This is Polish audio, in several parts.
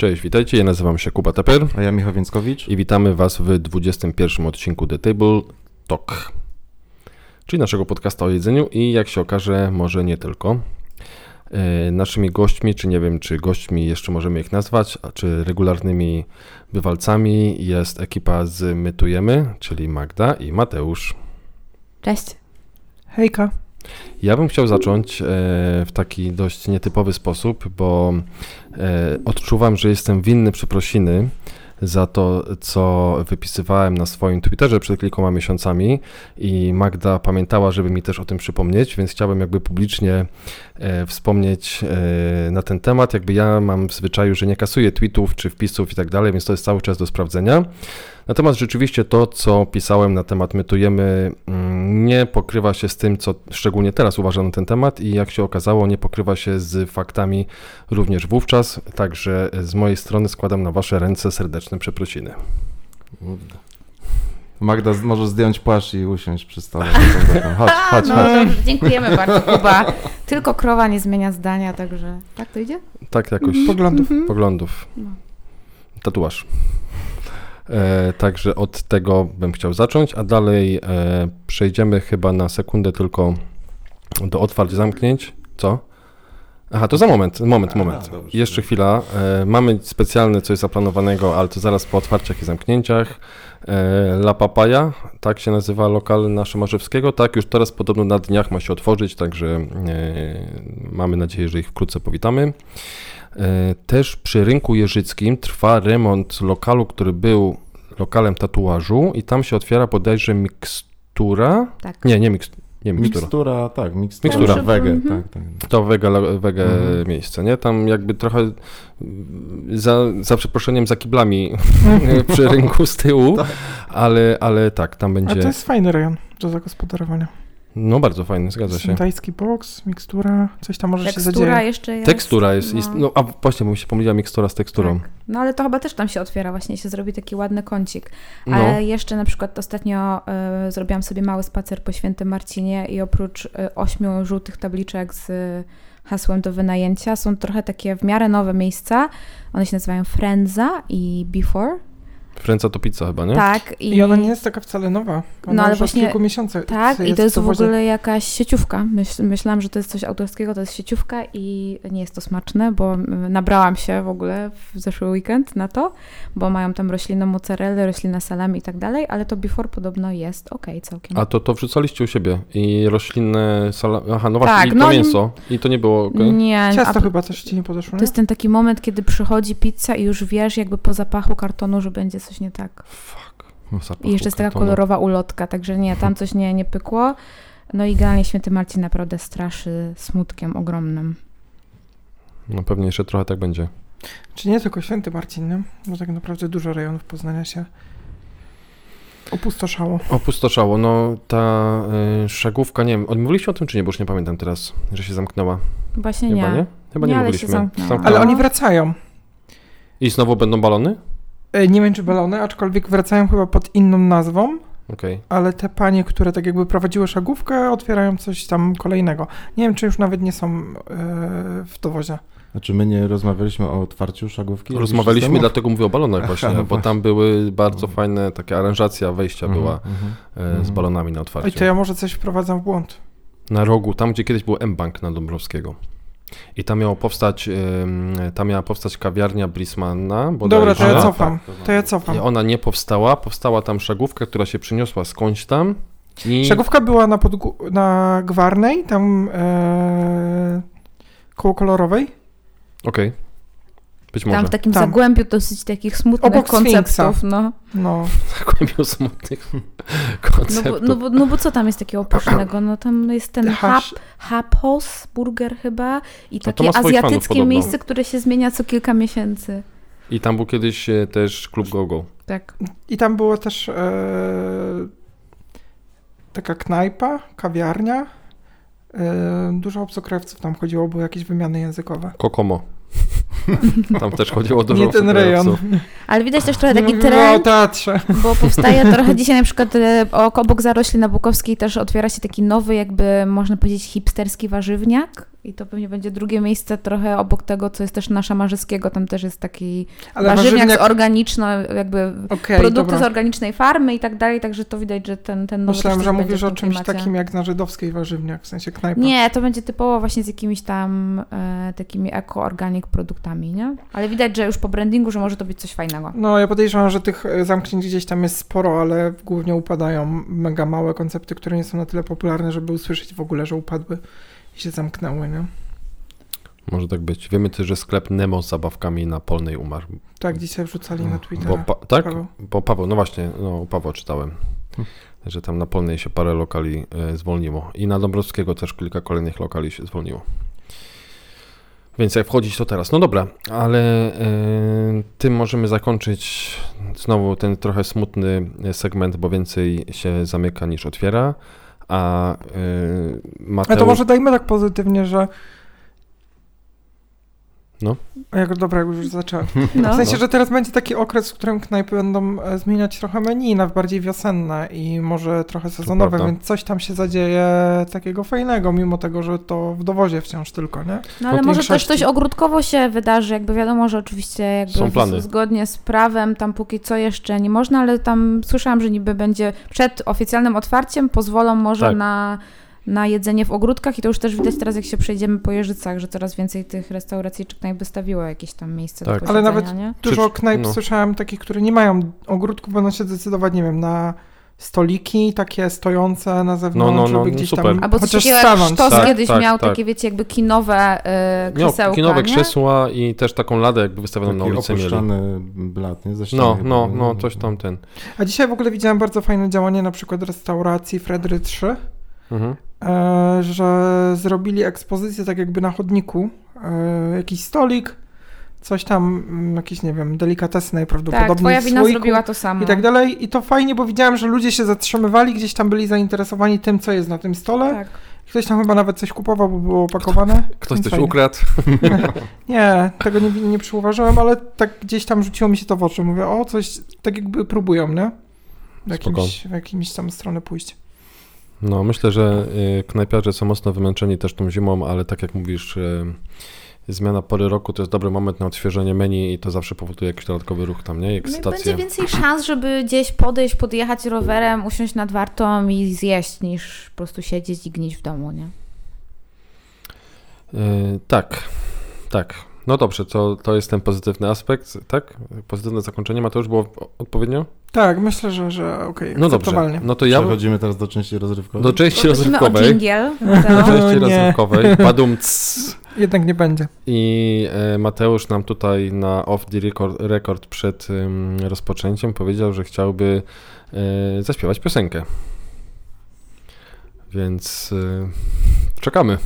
Cześć, witajcie. Ja nazywam się Kuba Teper. A ja Michał Więckowicz. I witamy Was w 21 odcinku The Table Talk, czyli naszego podcasta o jedzeniu i jak się okaże, może nie tylko. E, naszymi gośćmi, czy nie wiem, czy gośćmi jeszcze możemy ich nazwać, a czy regularnymi bywalcami jest ekipa z Mytujemy, czyli Magda i Mateusz. Cześć. Hejka. Ja bym chciał zacząć e, w taki dość nietypowy sposób, bo e, odczuwam, że jestem winny przeprosiny za to, co wypisywałem na swoim Twitterze przed kilkoma miesiącami i Magda pamiętała, żeby mi też o tym przypomnieć, więc chciałbym jakby publicznie e, wspomnieć na ten temat. Jakby ja mam w zwyczaju, że nie kasuję tweetów czy wpisów i tak dalej, więc to jest cały czas do sprawdzenia. Natomiast rzeczywiście to, co pisałem na temat mytujemy, mm, nie pokrywa się z tym, co szczególnie teraz uważam na ten temat i jak się okazało, nie pokrywa się z faktami również wówczas. Także z mojej strony składam na Wasze ręce serdeczne przeprosiny. Magda może zdjąć płaszcz i usiąść przy stole. Chodź, chodź, no, chodź. Dobrze, dziękujemy bardzo, Kuba. Tylko krowa nie zmienia zdania, także tak to idzie? Tak jakoś. Poglądów. Mhm. Poglądów. No. Tatuaż. E, także od tego bym chciał zacząć, a dalej e, przejdziemy chyba na sekundę tylko do otwarć zamknięć. Co? Aha, to za moment, moment, moment. Jeszcze chwila. E, mamy specjalne coś zaplanowanego, ale to zaraz po otwarciach i zamknięciach. E, La Papaya, tak się nazywa lokal na Szymarzewskiego. Tak, już teraz podobno na dniach ma się otworzyć, także e, mamy nadzieję, że ich wkrótce powitamy. E, Też przy rynku jeżyckim trwa remont lokalu, który był lokalem tatuażu i tam się otwiera bodajże mikstura. Tak. Nie, nie, miks, nie mikstura. Mikstura, tak, mikstura. Mikstura. Wege, Mhm. tak, tak. To wega, wega Mhm. miejsce, nie? Tam jakby trochę za, za przeproszeniem za kiblami przy rynku z tyłu, ale, ale tak, tam A będzie, to jest fajny rejon do zagospodarowania. No bardzo fajny, zgadza się. Tajski box, mikstura, coś tam może się Tekstura zadzieje. jeszcze jest. Tekstura jest, jest, no. no a właśnie, bo mi się pomyliła mikstura z teksturą. Tak. No ale to chyba też tam się otwiera, właśnie się zrobi taki ładny kącik. No. Ale jeszcze na przykład ostatnio y, zrobiłam sobie mały spacer po Świętym Marcinie i oprócz y, ośmiu żółtych tabliczek z y, hasłem do wynajęcia są trochę takie w miarę nowe miejsca. One się nazywają Frenza i Before. Fręca to pizza chyba, nie? Tak. I ona nie jest taka wcale nowa. Ona No, ale już właśnie- od kilku miesięcy Tak, i to jest w wozie. ogóle jakaś sieciówka. Myśl, myślałam, że to jest coś autorskiego, to jest sieciówka i nie jest to smaczne, bo nabrałam się w ogóle w zeszły weekend na to, bo mają tam roślinną mozzarellę, roślinne salami i tak dalej, ale to before podobno jest ok całkiem. A to, to wrzucaliście u siebie i roślinne sala... Aha, no właśnie, Tak, i to no- mięso. I to nie było okej? Nie, Ciasto chyba też ci nie podeszło, to nie? jest ten taki moment, kiedy przychodzi pizza i już wiesz jakby po zapachu kartonu, że będzie coś nie tak. Fuck. No, I jeszcze jest taka kolorowa ulotka, także nie, tam coś nie, nie pykło. No i generalnie Święty Marcin naprawdę straszy smutkiem ogromnym. No pewnie jeszcze trochę tak będzie. Czy nie tylko Święty Marcin, nie? Bo tak naprawdę dużo rejonów Poznania się opustoszało. Opustoszało, no ta y, szagówka, nie wiem, odmówiliście o tym czy nie, bo już nie pamiętam teraz, że się zamknęła. Właśnie Chyba nie. nie? Chyba nie, Nie, ale się mówiliśmy. zamknęła. Zamknęła. Ale No. oni wracają. I znowu będą balony? E, Nie wiem, czy balony, aczkolwiek wracają chyba pod inną nazwą, Okej. ale te panie, które tak jakby prowadziły szagówkę, otwierają coś tam kolejnego. Nie wiem, czy już nawet nie są e, w dowozie. Znaczy my nie rozmawialiśmy o otwarciu szagówki? Rozmawialiśmy, systemów? dlatego mówię o balonach właśnie, Aha, no bo właśnie. tam były bardzo fajne, takie aranżacja wejścia Mhm, była mhm. e, z Mhm. balonami na otwarciu. to ja może coś wprowadzam w błąd. Na rogu, tam gdzie kiedyś był M-Bank na Dąbrowskiego. I tam miało powstać, tam miała powstać kawiarnia Blismana. Dobra, to ja cofam. To ja cofam. I ona nie powstała, powstała tam szagówka, która się przyniosła skądś tam. I Szagówka była na, na Gwarnej, tam e, koło kolorowej. Okej. Być może. Tam w takim Tam. zagłębiu dosyć takich smutnych Obok konceptów, Sfinksa. no. No, Zagłębił smutnych No konceptów. bo, no, bo, no bo co tam jest takiego opuszczonego? No tam jest ten hasz, Hapos Burger chyba i takie fanów azjatyckie miejsce, które się zmienia co kilka miesięcy. I tam był kiedyś e, też klub GoGo. Tak. I tam była też e, taka knajpa, kawiarnia. E, dużo obcokrajowców tam chodziło, były jakieś wymiany językowe. Kokomo. Tam też chodziło dużo Nie ten rejon. Ale widać też trochę taki trend, teatrze. bo powstaje trochę dzisiaj na przykład e, o- obok Zarośli na Bukowskiej też otwiera się taki nowy jakby można powiedzieć hipsterski warzywniak I to pewnie będzie drugie miejsce trochę obok tego, co jest też nasza Marzyskiego. Tam też jest taki Ale warzywniak, warzywniak... z organiczno, jakby Okej, produkty dobra. z organicznej farmy i tak dalej, także to widać, że ten, ten nowy Myślałem, że mówisz o czymś klimacie. takim jak na żydowskiej warzywniak, w sensie knajpa. Nie, to będzie typowo właśnie z jakimiś tam e, takimi eko-organic produktami, nie? Ale widać, że już po brandingu, że może to być coś fajnego. No, ja podejrzewam, że tych e, zamknięć gdzieś tam jest sporo, ale głównie upadają mega małe koncepty, które nie są na tyle popularne, żeby usłyszeć w ogóle, że upadły się zamknęły, nie? Może tak być. Wiemy też, że sklep Nemo z zabawkami na Polnej umarł. Tak, dzisiaj wrzucali na Twittera. Bo pa, tak? Paweł. Bo Paweł, no właśnie, no u Pawła czytałem, że tam na Polnej się parę lokali e, zwolniło. I na Dąbrowskiego też kilka kolejnych lokali się zwolniło. Więc jak wchodzić to teraz? No dobra, ale e, tym możemy zakończyć znowu ten trochę smutny segment, bo więcej się zamyka niż otwiera. A e, Mateusz... Ale to może dajmy tak pozytywnie, że... No. A jak, dobra, jak już zacząłem. No. W sensie, No. że teraz będzie taki okres, w którym knajpy będą e, zmieniać trochę menu na bardziej wiosenne i może trochę sezonowe, więc coś tam się zadzieje takiego fajnego, mimo tego, że to w dowozie wciąż tylko, nie? No ale Od może też coś ogródkowo się wydarzy, jakby wiadomo, że oczywiście jakby Są plany. zgodnie z prawem tam póki co jeszcze nie można, ale tam słyszałam, że niby będzie przed oficjalnym otwarciem pozwolą może Tak. na, na jedzenie w ogródkach i to już też widać teraz jak się przejdziemy po Jeżycach, że coraz więcej tych restauracji czy knajp wystawiło jakieś tam miejsce Tak. do Ale nawet nie? Dużo Czy- knajp no. słyszałem takich, które nie mają ogródków, będą się decydować, nie wiem, na stoliki takie stojące na zewnątrz, No, no, no, żeby no, gdzieś super. tam Albo coś chociaż stanąć. Sztos Tak, kiedyś tak, miał tak. takie, wiecie, jakby kinowe y, Miał krzesełka, kinowe nie? krzesła i też taką ladę jakby wystawioną na ulicy mieli. opuszczany blat, nie? Ze No, no, no, coś tam ten. A dzisiaj w ogóle widziałem bardzo fajne działanie na przykład restauracji Fredry 3, Mhm. E, że zrobili ekspozycję tak jakby na chodniku, e, jakiś stolik, coś tam, mm, jakieś, nie wiem, delikatesy Tak, najprawdopodobniej twoja w wina słoiku zrobiła to samo. i tak dalej. I to fajnie, bo widziałem, że ludzie się zatrzymywali, gdzieś tam byli zainteresowani tym, co jest na tym stole. Tak. Ktoś tam chyba nawet coś kupował, bo było opakowane. Ktoś Więc coś fajnie. ukradł. Nie, tego nie, nie przyuważyłem, ale tak gdzieś tam rzuciło mi się to w oczy. Mówię, o, coś tak jakby próbują, nie? W jakimś, w jakimś tam stronę pójść. No, myślę, że y, knajpiarze są mocno wymęczeni też tą zimą, ale tak jak mówisz, y, zmiana pory roku to jest dobry moment na odświeżenie menu i to zawsze powoduje jakiś dodatkowy ruch tam, nie? No Ekscytację. Będzie więcej szans, żeby gdzieś podejść, podjechać rowerem, usiąść nad wartą i zjeść, niż po prostu siedzieć i gnić w domu, nie? Y, tak, tak. No dobrze, to, to jest ten pozytywny aspekt, tak? Pozytywne zakończenie. Ma to już było odpowiednio? Tak, myślę, że, że okej, No dobrze. No to ja Przechodzimy teraz do części rozrywkowej. do części rozrywkowej. dżingiel. Do części No rozrywkowej. Badum. Jednak nie będzie. I e, Mateusz nam tutaj na off the record, record przed ym, rozpoczęciem powiedział, że chciałby e, zaśpiewać piosenkę. Więc e, czekamy.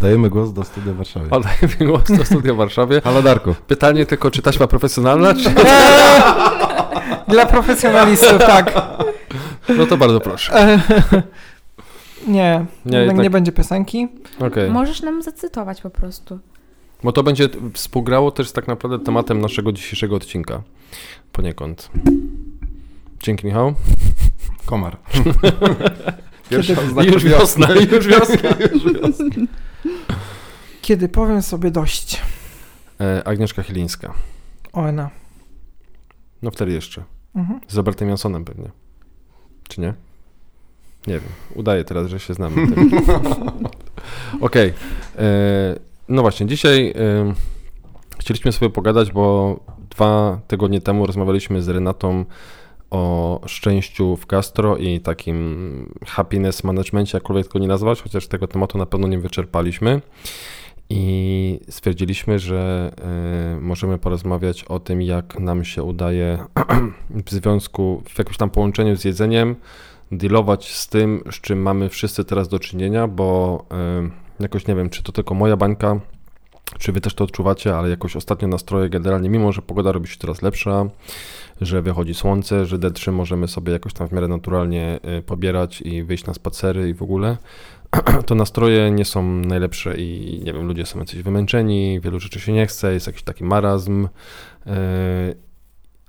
Dajemy głos do studia w Warszawie. Oddajemy głos do studia w Warszawie. Halo Darku. Pytanie tylko, czy taśma profesjonalna, czy... Dla profesjonalistów, tak. No to bardzo proszę. nie, Nie, nie, jednak nie będzie piosenki. Okej. Możesz nam zacytować po prostu. Bo to będzie współgrało też z tak naprawdę tematem naszego dzisiejszego odcinka. Poniekąd. Dzięki Michał. Komar. Pierwsza Kiedy- oznaka już wiosna, już wiosna. Kiedy powiem sobie dość. E, Agnieszka Chylińska. Oena. No wtedy jeszcze. Mhm. Z Robertem Jansonem pewnie. Czy nie? Nie wiem. Udaję teraz, że się znamy. Okej. E, No właśnie, dzisiaj e, chcieliśmy sobie pogadać, bo dwa tygodnie temu rozmawialiśmy z Renatą o szczęściu w gastro i takim happiness managemencie, jakkolwiek go nie nazwać, chociaż tego tematu na pewno nie wyczerpaliśmy. I stwierdziliśmy, że y, możemy porozmawiać o tym, jak nam się udaje w związku, w jakimś tam połączeniu z jedzeniem, dealować z tym, z czym mamy wszyscy teraz do czynienia, bo y, jakoś nie wiem, czy to tylko moja bańka, czy wy też to odczuwacie, ale jakoś ostatnio nastroje generalnie, mimo że pogoda robi się coraz lepsza, że wychodzi słońce, że D3 możemy sobie jakoś tam w miarę naturalnie y, pobierać i wyjść na spacery i w ogóle, to nastroje nie są najlepsze i nie wiem, ludzie są jacyś wymęczeni, wielu rzeczy się nie chce, jest jakiś taki marazm. Yy,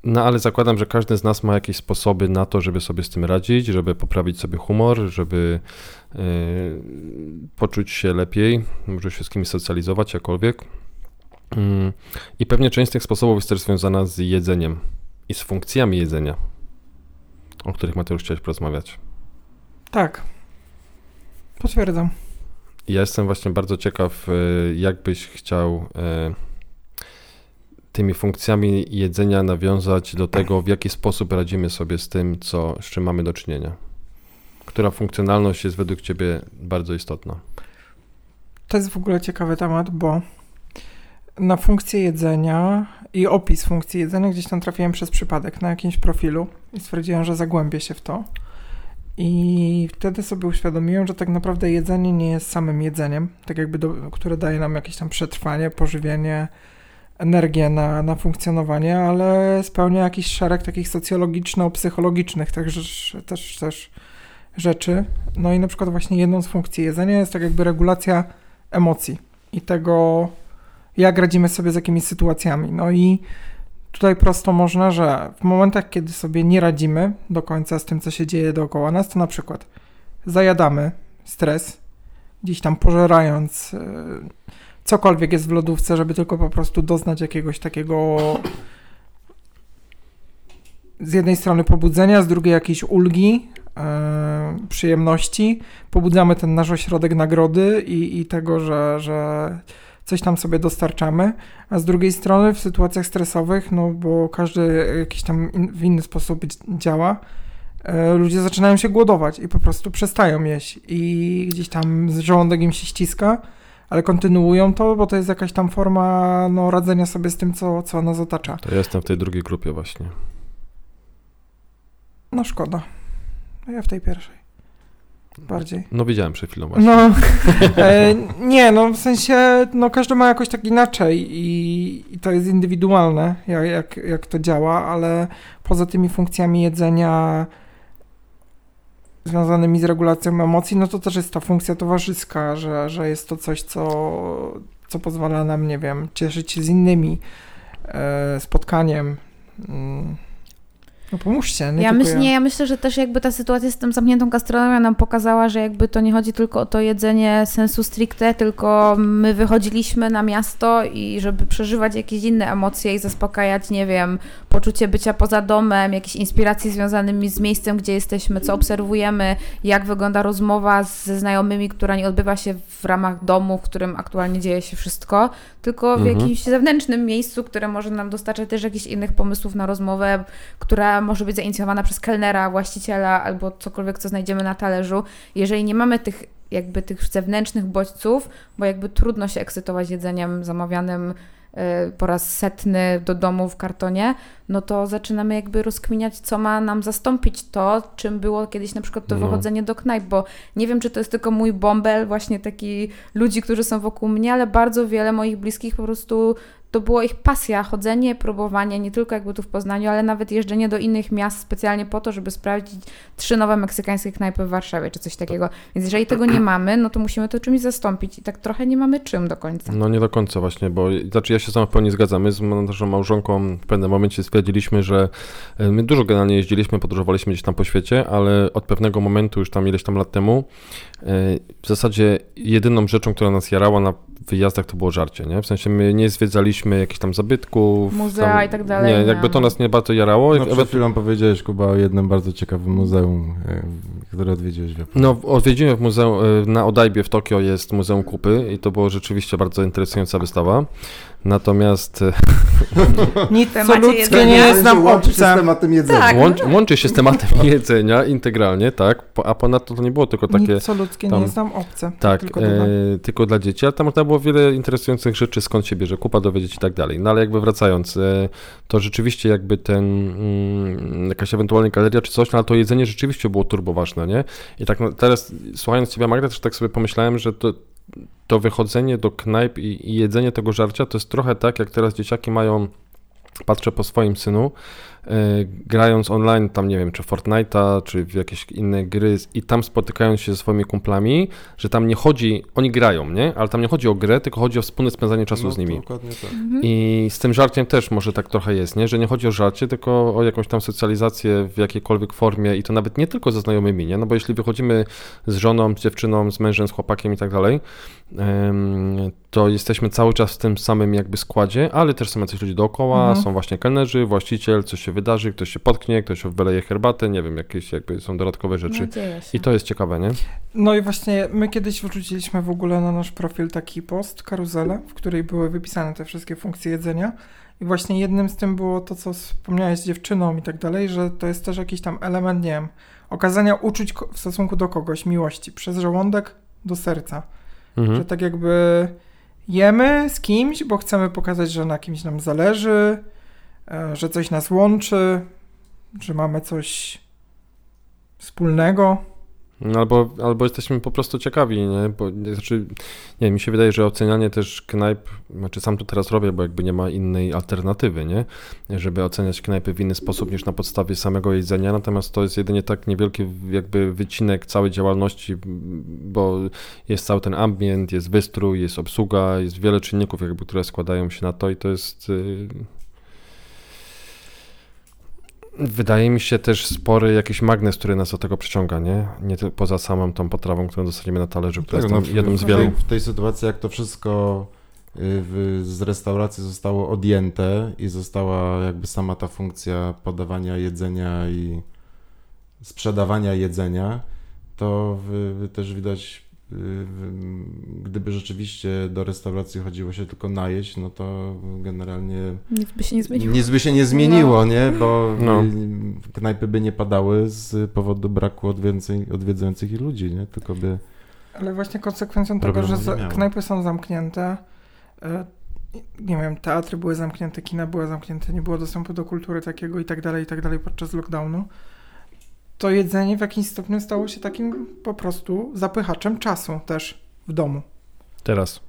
No ale zakładam, że każdy z nas ma jakieś sposoby na to, żeby sobie z tym radzić, żeby poprawić sobie humor, żeby yy, poczuć się lepiej, może się z kimś socjalizować, jakkolwiek. Yy, I pewnie część z tych sposobów jest też związana z jedzeniem i z funkcjami jedzenia, o których Mateusz chciałeś porozmawiać. Tak. Potwierdzam. Ja jestem właśnie bardzo ciekaw, y, jak byś chciał y, tymi funkcjami jedzenia nawiązać do tego, w jaki sposób radzimy sobie z tym, co, z czym mamy do czynienia. Która funkcjonalność jest według Ciebie bardzo istotna? To jest w ogóle ciekawy temat, bo na funkcję jedzenia i opis funkcji jedzenia gdzieś tam trafiłem przez przypadek na jakimś profilu i stwierdziłem, że zagłębię się w to. I wtedy sobie uświadomiłem, że tak naprawdę jedzenie nie jest samym jedzeniem, tak jakby do, które daje nam jakieś tam przetrwanie, pożywienie, energię na, na funkcjonowanie, ale spełnia jakiś szereg takich socjologiczno-psychologicznych też, też, też rzeczy. No i na przykład właśnie jedną z funkcji jedzenia jest tak jakby regulacja emocji i tego, jak radzimy sobie z jakimiś sytuacjami. No i tutaj prosto można, że w momentach, kiedy sobie nie radzimy do końca z tym, co się dzieje dookoła nas, to na przykład zajadamy stres, gdzieś tam pożerając yy, cokolwiek jest w lodówce, żeby tylko po prostu doznać jakiegoś takiego z jednej strony pobudzenia, z drugiej jakiejś ulgi, yy, przyjemności. Pobudzamy ten nasz ośrodek nagrody i, i tego, że, że coś tam sobie dostarczamy, a z drugiej strony w sytuacjach stresowych, no bo każdy jakiś tam in, w inny sposób działa, e, ludzie zaczynają się głodować i po prostu przestają jeść i gdzieś tam żołądek im się ściska, ale kontynuują to, bo to jest jakaś tam forma no, radzenia sobie z tym, co, co nas otacza. To ja jestem w tej drugiej grupie właśnie. No szkoda. A ja w tej pierwszej bardziej. No widziałem przed chwilą właśnie. No, e, nie, no w sensie, no każdy ma jakoś tak inaczej i, i to jest indywidualne, jak, jak, jak to działa, ale poza tymi funkcjami jedzenia związanymi z regulacją emocji, no to też jest ta funkcja towarzyska, że, że jest to coś, co, co pozwala nam, nie wiem, cieszyć się z innymi, e, spotkaniem. Mm no pomóżcie, nie ja, myśl, nie, ja myślę, że też jakby ta sytuacja z tą zamkniętą gastronomią nam pokazała, że jakby to nie chodzi tylko o to jedzenie sensu stricte, tylko my wychodziliśmy na miasto i żeby przeżywać jakieś inne emocje i zaspokajać, nie wiem, poczucie bycia poza domem, jakieś inspiracje związanymi z miejscem, gdzie jesteśmy, co obserwujemy, jak wygląda rozmowa ze znajomymi, która nie odbywa się w ramach domu, w którym aktualnie dzieje się wszystko, tylko w mhm. jakimś zewnętrznym miejscu, które może nam dostarczać też jakichś innych pomysłów na rozmowę, która może być zainicjowana przez kelnera, właściciela albo cokolwiek, co znajdziemy na talerzu. Jeżeli nie mamy tych jakby tych zewnętrznych bodźców, bo jakby trudno się ekscytować jedzeniem zamawianym y, po raz setny do domu w kartonie, no to zaczynamy jakby rozkminiać, co ma nam zastąpić to, czym było kiedyś na przykład to no. wychodzenie do knajp, bo nie wiem, czy to jest tylko mój bąbel, właśnie taki ludzi, którzy są wokół mnie, ale bardzo wiele moich bliskich po prostu to było ich pasja, chodzenie, próbowanie, nie tylko jakby tu w Poznaniu, ale nawet jeżdżenie do innych miast specjalnie po to, żeby sprawdzić trzy nowe meksykańskie knajpy w Warszawie, czy coś takiego. Więc jeżeli tego nie mamy, no to musimy to czymś zastąpić i tak trochę nie mamy czym do końca. No nie do końca właśnie, bo znaczy ja się sam w pełni zgadzam. My z naszą małżonką w pewnym momencie stwierdziliśmy, że e, my dużo generalnie jeździliśmy, podróżowaliśmy gdzieś tam po świecie, ale od pewnego momentu, już tam ileś tam lat temu, e, w zasadzie jedyną rzeczą, która nas jarała na wyjazdach to było żarcie, nie? W sensie my nie zwiedzaliśmy jakichś tam zabytków. Muzea tam, i tak dalej. Nie, jakby to nas nie bardzo jarało. No, przed chwilą powiedziałeś, Kuba, o jednym bardzo ciekawym muzeum, e, które odwiedziłeś w Japonii. No, odwiedziłem w muzeum, e, na Odajbie w Tokio jest Muzeum Kupy i to było rzeczywiście bardzo interesująca wystawa. Natomiast... E, Nic co ludzkie nie jest nam łączy się z tematem jedzenia. Tak. Łączy, łączy się z tematem jedzenia integralnie, tak, a ponadto to nie było tylko takie... Nic co ludzkie tam, nie jest nam obce. Tak, tylko, e, tylko dla dzieci, ale tam można było wiele interesujących rzeczy, skąd się bierze kupa, dowiedzieć i tak dalej. No ale jakby wracając, e, to rzeczywiście jakby ten, mm, jakaś ewentualna galeria czy coś, no ale to jedzenie rzeczywiście było turboważne, nie? I tak no, teraz słuchając Ciebie Magda, też tak sobie pomyślałem, że to to wychodzenie do knajp i, i jedzenie tego żarcia to jest trochę tak, jak teraz dzieciaki mają patrzę po swoim synu, grając online, tam nie wiem, czy Fortnite'a, czy w jakieś inne gry i tam spotykając się ze swoimi kumplami, że tam nie chodzi, oni grają, nie? Ale tam nie chodzi o grę, tylko chodzi o wspólne spędzanie czasu no, z nimi. Dokładnie tak. Mhm. I z tym żarciem też może tak trochę jest, nie? Że nie chodzi o żarcie, tylko o jakąś tam socjalizację w jakiejkolwiek formie i to nawet nie tylko ze znajomymi, nie? No bo jeśli wychodzimy z żoną, z dziewczyną, z mężem, z chłopakiem i tak dalej, to jesteśmy cały czas w tym samym jakby składzie, ale też są jacyś ludzie dookoła, Mhm. są właśnie kelnerzy, właściciel, coś się wydarzy, ktoś się potknie, ktoś wleje herbatę, nie wiem, jakieś jakby są dodatkowe rzeczy. No. I to jest ciekawe, nie? No i właśnie my kiedyś wrzuciliśmy w ogóle na nasz profil taki post, karuzelę, w której były wypisane te wszystkie funkcje jedzenia. I właśnie jednym z tym było to, co wspomniałeś z dziewczyną i tak dalej, że to jest też jakiś tam element, nie wiem, okazania uczuć w stosunku do kogoś, miłości, przez żołądek do serca. Mhm. Że tak jakby jemy z kimś, bo chcemy pokazać, że na kimś nam zależy, że coś nas łączy, że mamy coś wspólnego. No, Albo, albo jesteśmy po prostu ciekawi, nie? Bo, znaczy, nie mi się wydaje, że ocenianie też knajp, znaczy sam to teraz robię, bo jakby nie ma innej alternatywy, nie? Żeby oceniać knajpy w inny sposób niż na podstawie samego jedzenia, natomiast to jest jedynie tak niewielki jakby wycinek całej działalności, bo jest cały ten ambient, jest wystrój, jest obsługa, jest wiele czynników jakby, które składają się na to i to jest... Wydaje mi się też spory jakiś magnes, który nas do tego przyciąga, nie? Nie poza samą tą potrawą, którą dostaniemy na talerzu, która Tak, jest no, jedną z wielu. W tej sytuacji, jak to wszystko y, w, z restauracji zostało odjęte i została jakby sama ta funkcja podawania jedzenia i sprzedawania jedzenia, to w, też widać, gdyby rzeczywiście do restauracji chodziło się tylko najeść, no to generalnie Nic by się nie zmieniło. nic by się nie zmieniło, nie? Bo No. y, knajpy by nie padały z powodu braku odwiedzeń, odwiedzających ich ludzi, nie? Tylko by Ale właśnie konsekwencją tego, że knajpy są zamknięte, e, nie wiem, teatry były zamknięte, kina były zamknięte, nie było dostępu do kultury takiego i tak dalej, i tak dalej podczas lockdownu, to jedzenie w jakimś stopniu stało się takim po prostu zapychaczem czasu też w domu. Teraz.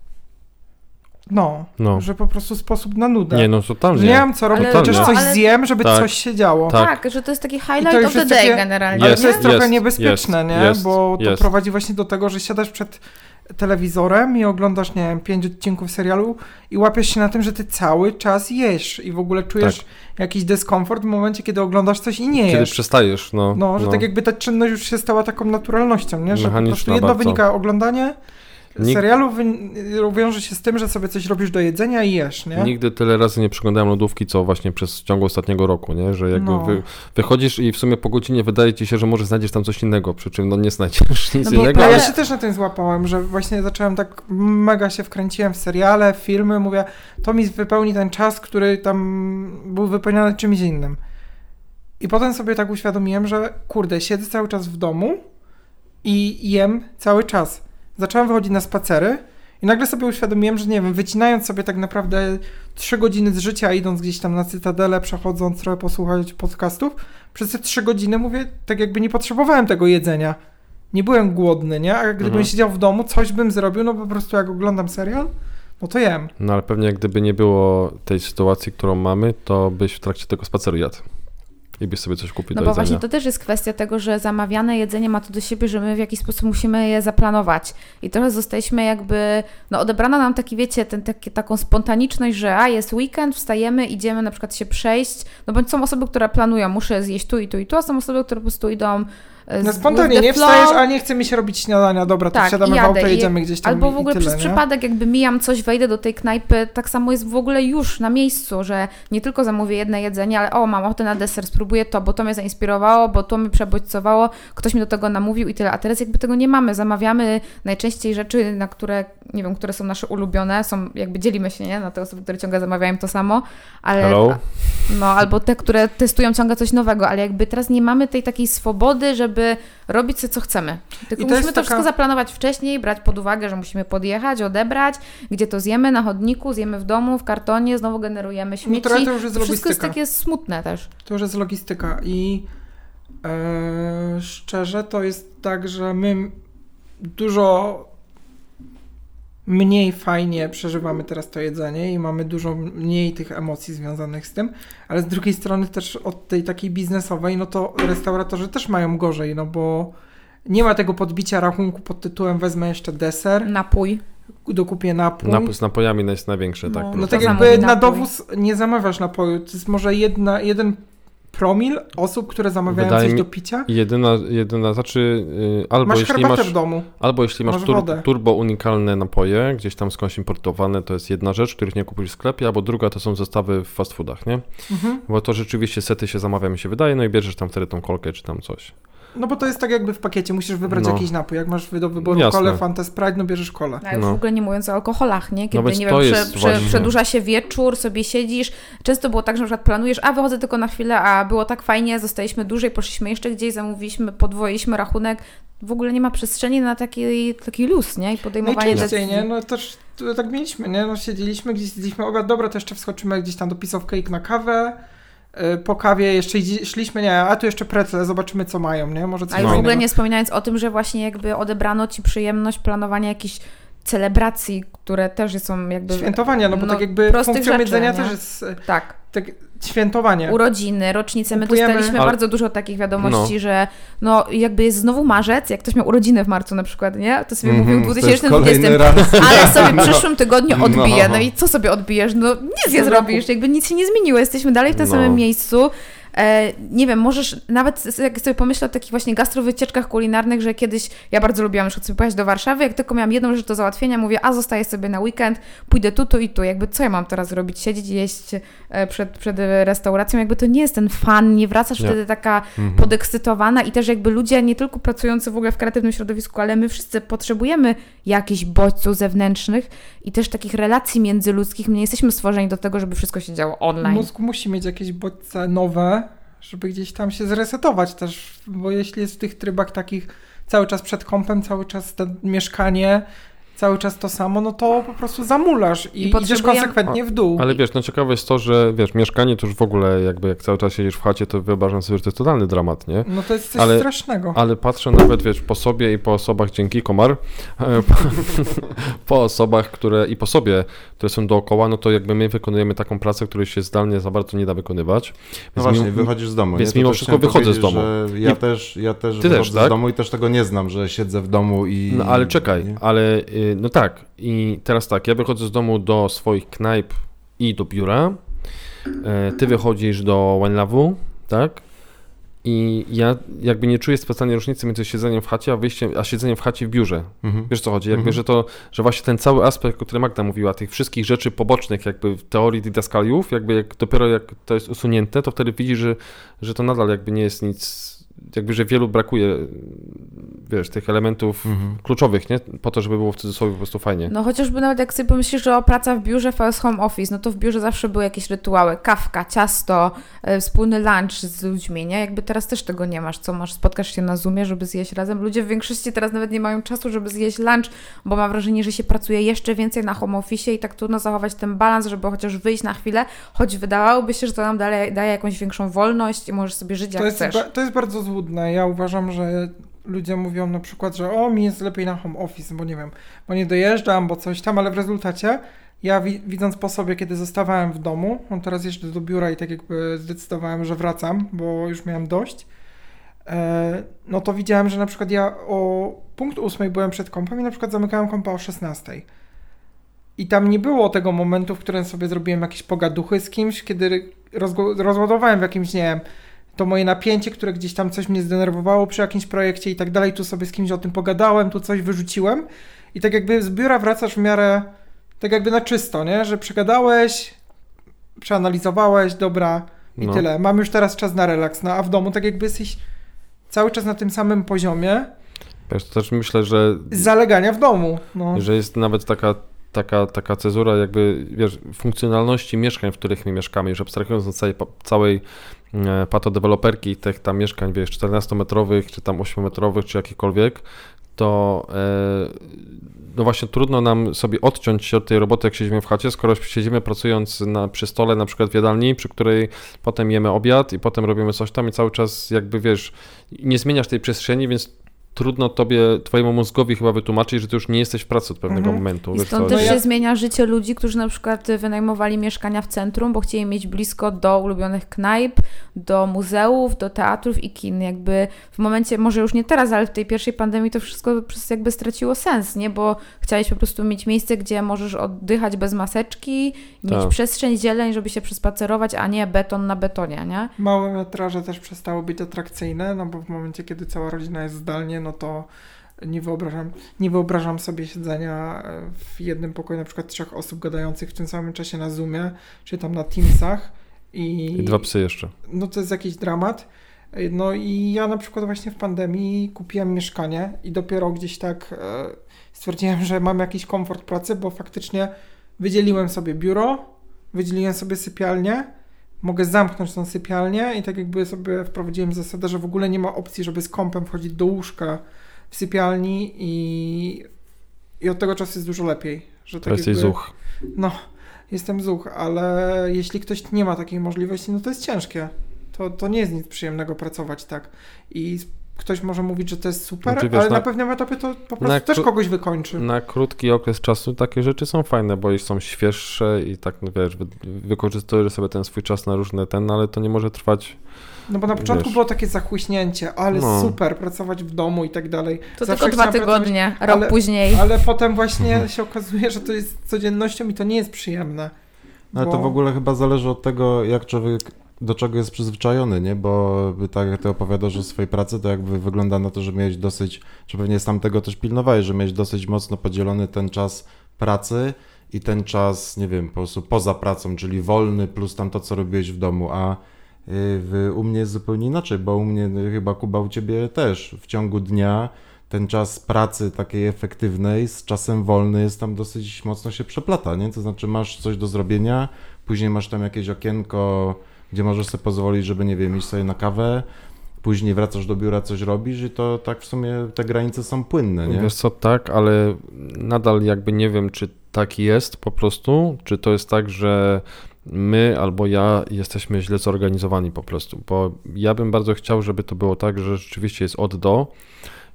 No, No. że po prostu sposób na nudę. Nie, no totalnie. nie mam co robić, chociaż no, coś ale- zjem, żeby Tak. coś się działo. Tak. Tak, że to jest taki I to highlight of the jest day takie- generalnie. Ale jest, to jest trochę jest, niebezpieczne, jest, nie? jest, Bo to jest. prowadzi właśnie do tego, że siadasz przed telewizorem i oglądasz, nie wiem, pięć odcinków serialu i łapiesz się na tym, że ty cały czas jesz i w ogóle czujesz jakiś dyskomfort w momencie, kiedy oglądasz coś i nie Tak. Kiedy jesz. przestajesz, no. No, że tak jakby ta czynność już się stała taką naturalnością, nie? Że po prostu jedno bardzo. wynika oglądanie Nikt- serialu wy- wiąże się z tym, że sobie coś robisz do jedzenia i jesz, nie? Nigdy tyle razy nie przeglądałem lodówki, co właśnie przez ciągu ostatniego roku, nie? Że jakby No. wy, wychodzisz i w sumie po godzinie wydaje ci się, że może znajdziesz tam coś innego, przy czym no nie znajdziesz nic No innego, No ale... ja się też na tym złapałem, że właśnie zacząłem tak mega się wkręciłem w seriale, filmy, mówię, to mi wypełni ten czas, który tam był wypełniony czymś innym. I potem sobie tak uświadomiłem, że kurde, siedzę cały czas w domu i jem cały czas. Zacząłem wychodzić na spacery i nagle sobie uświadomiłem, że nie wiem, wycinając sobie tak naprawdę trzy godziny z życia, idąc gdzieś tam na Cytadelę, przechodząc trochę posłuchać podcastów, przez te trzy godziny mówię, tak jakby nie potrzebowałem tego jedzenia. Nie byłem głodny, nie? A gdybym Mhm. siedział w domu, coś bym zrobił, no po prostu jak oglądam serial, no to jem. No ale pewnie gdyby nie było tej sytuacji, którą mamy, to byś w trakcie tego spaceru jadł. I byś sobie coś kupił No do bo jedzenia. właśnie to też jest kwestia tego, że zamawiane jedzenie ma to do siebie, że my w jakiś sposób musimy je zaplanować. I trochę zostaliśmy jakby, no odebrano nam taki, wiecie, ten, taki, taką spontaniczność, że a jest weekend, wstajemy, idziemy na przykład się przejść, no bądź są osoby, które planują, muszę zjeść tu i tu i tu, a są osoby, które po prostu idą No the nie flow. wstajesz, a nie chce mi się robić śniadania, dobra, to Tak, wsiadamy i w auto, i- jedziemy gdzieś tam Albo w ogóle i tyle, przez nie? przypadek, jakby mijam coś, wejdę do tej knajpy, tak samo jest w ogóle już na miejscu, że nie tylko zamówię jedno jedzenie, ale o, mam ochotę na deser, spróbuję to, bo to mnie zainspirowało, bo to mnie przebodźcowało, ktoś mi do tego namówił i tyle. A teraz jakby tego nie mamy. Zamawiamy najczęściej rzeczy, na które, nie wiem, które są nasze ulubione, są, jakby dzielimy się, nie, na te osoby, które ciągle zamawiają to samo, ale... Hello? No, albo te, które testują ciągle coś nowego, ale jakby teraz nie mamy tej takiej swobody, żeby robić sobie co chcemy. Tylko to musimy to taka- wszystko zaplanować wcześniej, brać pod uwagę, że musimy podjechać, odebrać, gdzie to zjemy na chodniku, zjemy w domu, w kartonie, znowu generujemy śmieci. trochę to już jest wszystko jest takie smutne też. To już jest logistyka i e, szczerze to jest tak, że my dużo mniej fajnie przeżywamy teraz to jedzenie i mamy dużo mniej tych emocji związanych z tym, ale z drugiej strony też od tej takiej biznesowej, no to restauratorzy też mają gorzej, no bo nie ma tego podbicia rachunku pod tytułem wezmę jeszcze deser, Napój. dokupię napój. Napój z napojami jest największe, tak. No, No tak jakby na dowóz nie zamawiasz napoju, to jest może jedna, jeden promil osób, które zamawiają Wydaje coś do picia. Jedyna, jedyna, znaczy y, albo Masz jeśli masz, w domu. albo jeśli masz, masz tur, turbo unikalne napoje, gdzieś tam skądś importowane, to jest jedna rzecz, których nie kupisz w sklepie, albo druga to są zestawy w fast foodach, nie? Mhm. Bo to rzeczywiście sety się zamawia, mi się wydaje, no i bierzesz tam wtedy tą kolkę czy tam coś. No bo to jest tak jakby w pakiecie, musisz wybrać No. jakiś napój. Jak masz do wyboru Jasne. kolę, Fanta Sprite, no bierzesz kolę. A już No. w ogóle nie mówiąc o alkoholach, nie? Kiedy, No więc nie wiem, prze, prze, przedłuża się wieczór, sobie siedzisz. Często było tak, że na przykład planujesz, a wychodzę tylko na chwilę, a było tak fajnie, zostaliśmy dłużej, poszliśmy jeszcze gdzieś, zamówiliśmy, podwoiliśmy rachunek. W ogóle nie ma przestrzeni na taki, taki luz, nie? I No i podejmowanie częściej, decyzji. nie? No też tak mieliśmy, nie? No siedzieliśmy, gdzieś zjedliśmy obiad, dobra, to jeszcze wskoczymy gdzieś tam do Piece of Cake na kawę. Y, Po kawie jeszcze szliśmy, nie, a tu jeszcze precle, zobaczymy co mają, nie? Może coś A już w ogóle nie wspominając o tym, że właśnie jakby odebrano ci przyjemność planowania jakichś celebracji, które też są jakby... Świętowania, no bo no, tak jakby funkcją rzeczy, jedzenia nie? też jest y, Tak. tak, świętowanie. urodziny, rocznice. My Kupujemy- dostaliśmy Ale- bardzo dużo takich wiadomości, że no jakby jest znowu marzec, jak ktoś miał urodziny w marcu na przykład, nie? To sobie mówił w Mhm, to jest 2020, kolejny raz. ale sobie w No. przyszłym tygodniu odbije. No. No i co sobie odbijesz? No nic nie Roku. zrobisz, jakby nic się nie zmieniło, jesteśmy dalej w tym No. samym miejscu. E, nie wiem, możesz nawet jak sobie pomyślę o takich właśnie gastrowycieczkach kulinarnych, że kiedyś ja bardzo lubiłam na przykład sobie pojechać do Warszawy, jak tylko miałam jedną rzecz do załatwienia, mówię, a zostaję sobie na weekend, pójdę tu, tu i tu. Jakby co ja mam teraz robić? Siedzieć, jeść e, przed, przed restauracją? Jakby to nie jest ten fan, nie wracasz Nie. wtedy taka Mhm. podekscytowana i też jakby ludzie, nie tylko pracujący w ogóle w kreatywnym środowisku, ale my wszyscy potrzebujemy jakichś bodźców zewnętrznych i też takich relacji międzyludzkich. My nie jesteśmy stworzeni do tego, żeby wszystko się działo online. Mózg musi mieć jakieś bodźce nowe, żeby gdzieś tam się zresetować też, bo jeśli jest w tych trybach takich cały czas przed kąpem, cały czas to mieszkanie, cały czas to samo, no to po prostu zamulasz i, I idziesz konsekwentnie w dół. Ale wiesz, no ciekawe jest to, że wiesz, mieszkanie to już w ogóle jakby jak cały czas siedzisz w chacie, to wyobrażam sobie, że to jest totalny dramat, nie? No to jest coś Ale- strasznego. Ale patrzę nawet, wiesz, po sobie i po osobach, dzięki Komar, po, po osobach, które i po sobie, które są dookoła, no to jakby my wykonujemy taką pracę, której się zdalnie za bardzo nie da wykonywać. No właśnie, mimo- wychodzisz z domu. więc nie? Mimo wszystko wychodzę z domu. Ja, Nie- też, ja też Ty wychodzę też, tak? z domu i też tego nie znam, że siedzę w domu i... No ale czekaj, nie? ale y, no tak, i teraz tak, ja wychodzę z domu do swoich knajp i do biura, e, ty wychodzisz do One Love'u, tak? I ja jakby nie czuję specjalnie różnicy między siedzeniem w chacie, a wyjściem, a siedzeniem w chacie w biurze. Mhm. Wiesz co chodzi? Jakby, Mhm. że to, że właśnie ten cały aspekt, o którym Magda mówiła, tych wszystkich rzeczy pobocznych jakby w teorii didaskaliów, jakby jak dopiero jak to jest usunięte, to wtedy widzisz, że, że to nadal jakby nie jest nic, jakby, że wielu brakuje, wiesz, tych elementów Mhm. kluczowych, nie? Po to, żeby było w cudzysłowie po prostu fajnie. No chociażby nawet jak sobie pomyślisz, że o praca w biurze vs home office, no to w biurze zawsze były jakieś rytuały, kawka, ciasto, e, wspólny lunch z ludźmi, nie? Jakby teraz też tego nie masz, co masz, spotkasz się na Zoomie, żeby zjeść razem. Ludzie w większości teraz nawet nie mają czasu, żeby zjeść lunch, bo mam wrażenie, że się pracuje jeszcze więcej na home office i tak trudno zachować ten balans, żeby chociaż wyjść na chwilę, choć wydawałoby się, że to nam daje, daje jakąś większą wolność i możesz sobie żyć jak To jest, chcesz. ba- to jest bardzo złudne. Ja uważam, że ludzie mówią na przykład, że o, mi jest lepiej na home office, bo nie wiem, bo nie dojeżdżam, bo coś tam, ale w rezultacie ja wi- widząc po sobie, kiedy zostawałem w domu, on teraz jeżdżę do biura i tak jakby zdecydowałem, że wracam, bo już miałem dość, e, no to widziałem, że na przykład ja o punkt ósmej byłem przed kompem i na przykład zamykałem kompa o 16. I tam nie było tego momentu, w którym sobie zrobiłem jakieś pogaduchy z kimś, kiedy rozładowałem w jakimś, nie wiem, to moje napięcie, które gdzieś tam coś mnie zdenerwowało przy jakimś projekcie i tak dalej, tu sobie z kimś o tym pogadałem, tu coś wyrzuciłem i tak jakby z biura wracasz w miarę tak jakby na czysto, nie? Że przegadałeś, przeanalizowałeś, dobra i No. tyle. Mam już teraz czas na relaks, no a w domu tak jakby jesteś cały czas na tym samym poziomie Wiesz, to też myślę, że, zalegania w domu, no. że jest nawet taka, taka, taka cezura jakby, wiesz, funkcjonalności mieszkań, w których my mieszkamy, już abstrahując od całej, całej e, patodeweloperki i tych tam mieszkań, wiesz, 14-metrowych, czy tam 8-metrowych, czy jakichkolwiek, to e, no właśnie trudno nam sobie odciąć się od tej roboty, jak siedzimy w chacie, skoro siedzimy pracując na, przy stole, na przykład w jadalni, przy której potem jemy obiad i potem robimy coś tam i cały czas jakby, wiesz, nie zmieniasz tej przestrzeni, więc trudno tobie, twojemu mózgowi chyba wytłumaczyć, że ty już nie jesteś w pracy od pewnego Mhm. momentu. I stąd też No się ja- zmienia życie ludzi, którzy na przykład wynajmowali mieszkania w centrum, bo chcieli mieć blisko do ulubionych knajp, do muzeów, do teatrów i kin. Jakby w momencie, może już nie teraz, ale w tej pierwszej pandemii to wszystko przez jakby straciło sens, nie? Bo chciałeś po prostu mieć miejsce, gdzie możesz oddychać bez maseczki, mieć Tak. przestrzeń, zieleń, żeby się przespacerować, a nie beton na betonie, nie? Małe metraże też przestały być atrakcyjne, no bo w momencie, kiedy cała rodzina jest zdalnie, no to nie wyobrażam, nie wyobrażam sobie siedzenia e, w jednym pokoju na przykład trzech osób gadających w tym samym czasie na Zoomie, czy tam na Teamsach i, I dwa psy jeszcze. no to jest jakiś dramat. E, No i ja na przykład właśnie w pandemii kupiłem mieszkanie i dopiero gdzieś tak e, stwierdziłem, że mam jakiś komfort pracy, bo faktycznie wydzieliłem sobie biuro, wydzieliłem sobie sypialnię, mogę zamknąć tą sypialnię i tak jakby sobie wprowadziłem zasadę, że w ogóle nie ma opcji, żeby z kąpem wchodzić do łóżka w sypialni i, i od tego czasu jest dużo lepiej. Że tak jakby- zuch. No, jestem zuch, ale jeśli ktoś nie ma takiej możliwości, no to jest ciężkie. To, to nie jest nic przyjemnego pracować tak. I ktoś może mówić, że to jest super, Znaczy, wiesz, ale na, na- pewnym etapie to po prostu też kogoś wykończy. Na krótki okres czasu takie rzeczy są fajne, bo są świeższe i tak, no wiesz, wy, wykorzystujesz sobie ten swój czas na różne ten, ale to nie może trwać. No bo na początku wiesz. było takie zachłyśnięcie, ale No. super, pracować w domu i tak dalej. To Zawsze tylko dwa tygodnie, rok ale- później. Ale potem właśnie się okazuje, że to jest codziennością i to nie jest przyjemne. No, Ale bo- to w ogóle chyba zależy od tego, jak człowiek do czego jest przyzwyczajony, nie? Bo tak jak ty opowiadasz o swojej pracy, to jakby wygląda na to, że miałeś dosyć, czy pewnie sam tego też pilnowałeś, że miałeś dosyć mocno podzielony ten czas pracy i ten czas, nie wiem, po prostu poza pracą, czyli wolny plus tam to, co robiłeś w domu, a y, w, u mnie jest zupełnie inaczej, bo u mnie y, chyba Kuba u ciebie też w ciągu dnia ten czas pracy takiej efektywnej z czasem wolny jest tam dosyć mocno się przeplata, nie? To znaczy masz coś do zrobienia, później masz tam jakieś okienko, gdzie możesz sobie pozwolić, żeby, nie wiem, iść sobie na kawę, później wracasz do biura, coś robisz i to tak w sumie te granice są płynne, nie? Wiesz co, tak, ale nadal jakby nie wiem, czy tak jest po prostu, czy to jest tak, że my albo ja jesteśmy źle zorganizowani po prostu, bo ja bym bardzo chciał, żeby to było tak, że rzeczywiście jest od do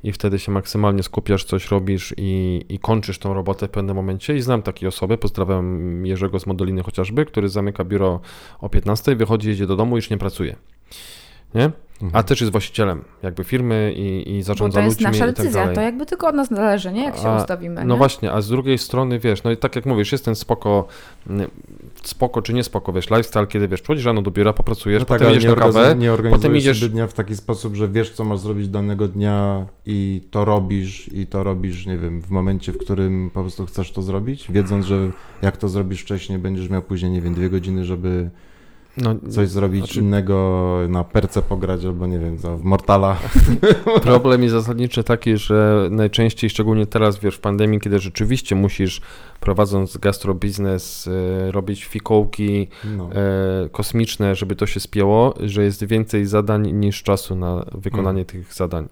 i wtedy się maksymalnie skupiasz, coś robisz i, i kończysz tą robotę w pewnym momencie i znam takie osoby, pozdrawiam Jerzego z Modoliny chociażby, który zamyka biuro o 15, wychodzi, jedzie do domu i już nie pracuje. Nie? Mhm. A też jest właścicielem jakby firmy i, i zarządza to jest ludźmi nasza tak decyzja, dalej. to jakby tylko od nas zależy, nie? Jak się A, ustawimy. No nie? właśnie, a z drugiej strony, wiesz, no i tak jak mówisz, jest ten spoko, spoko czy nie spoko, wiesz, lifestyle, kiedy wiesz, przychodzisz rano do biura, popracujesz, No tak, potem ale idziesz nie, na kawę, organizujesz- nie organizujesz potem idziesz- dnia w taki sposób, że wiesz, co masz zrobić danego dnia i to robisz i to robisz, nie wiem, w momencie, w którym po prostu chcesz to zrobić, wiedząc, że jak to zrobisz wcześniej, będziesz miał później, nie wiem, dwie godziny, żeby no, coś zrobić Znaczy- innego, na perce pograć albo nie wiem, w Mortala. problem jest zasadniczy taki, że najczęściej, szczególnie teraz, wiesz, w pandemii, kiedy rzeczywiście musisz, prowadząc gastrobiznes, e, robić fikołki No. e, kosmiczne, żeby to się spięło, że jest więcej zadań niż czasu na wykonanie tych zadań.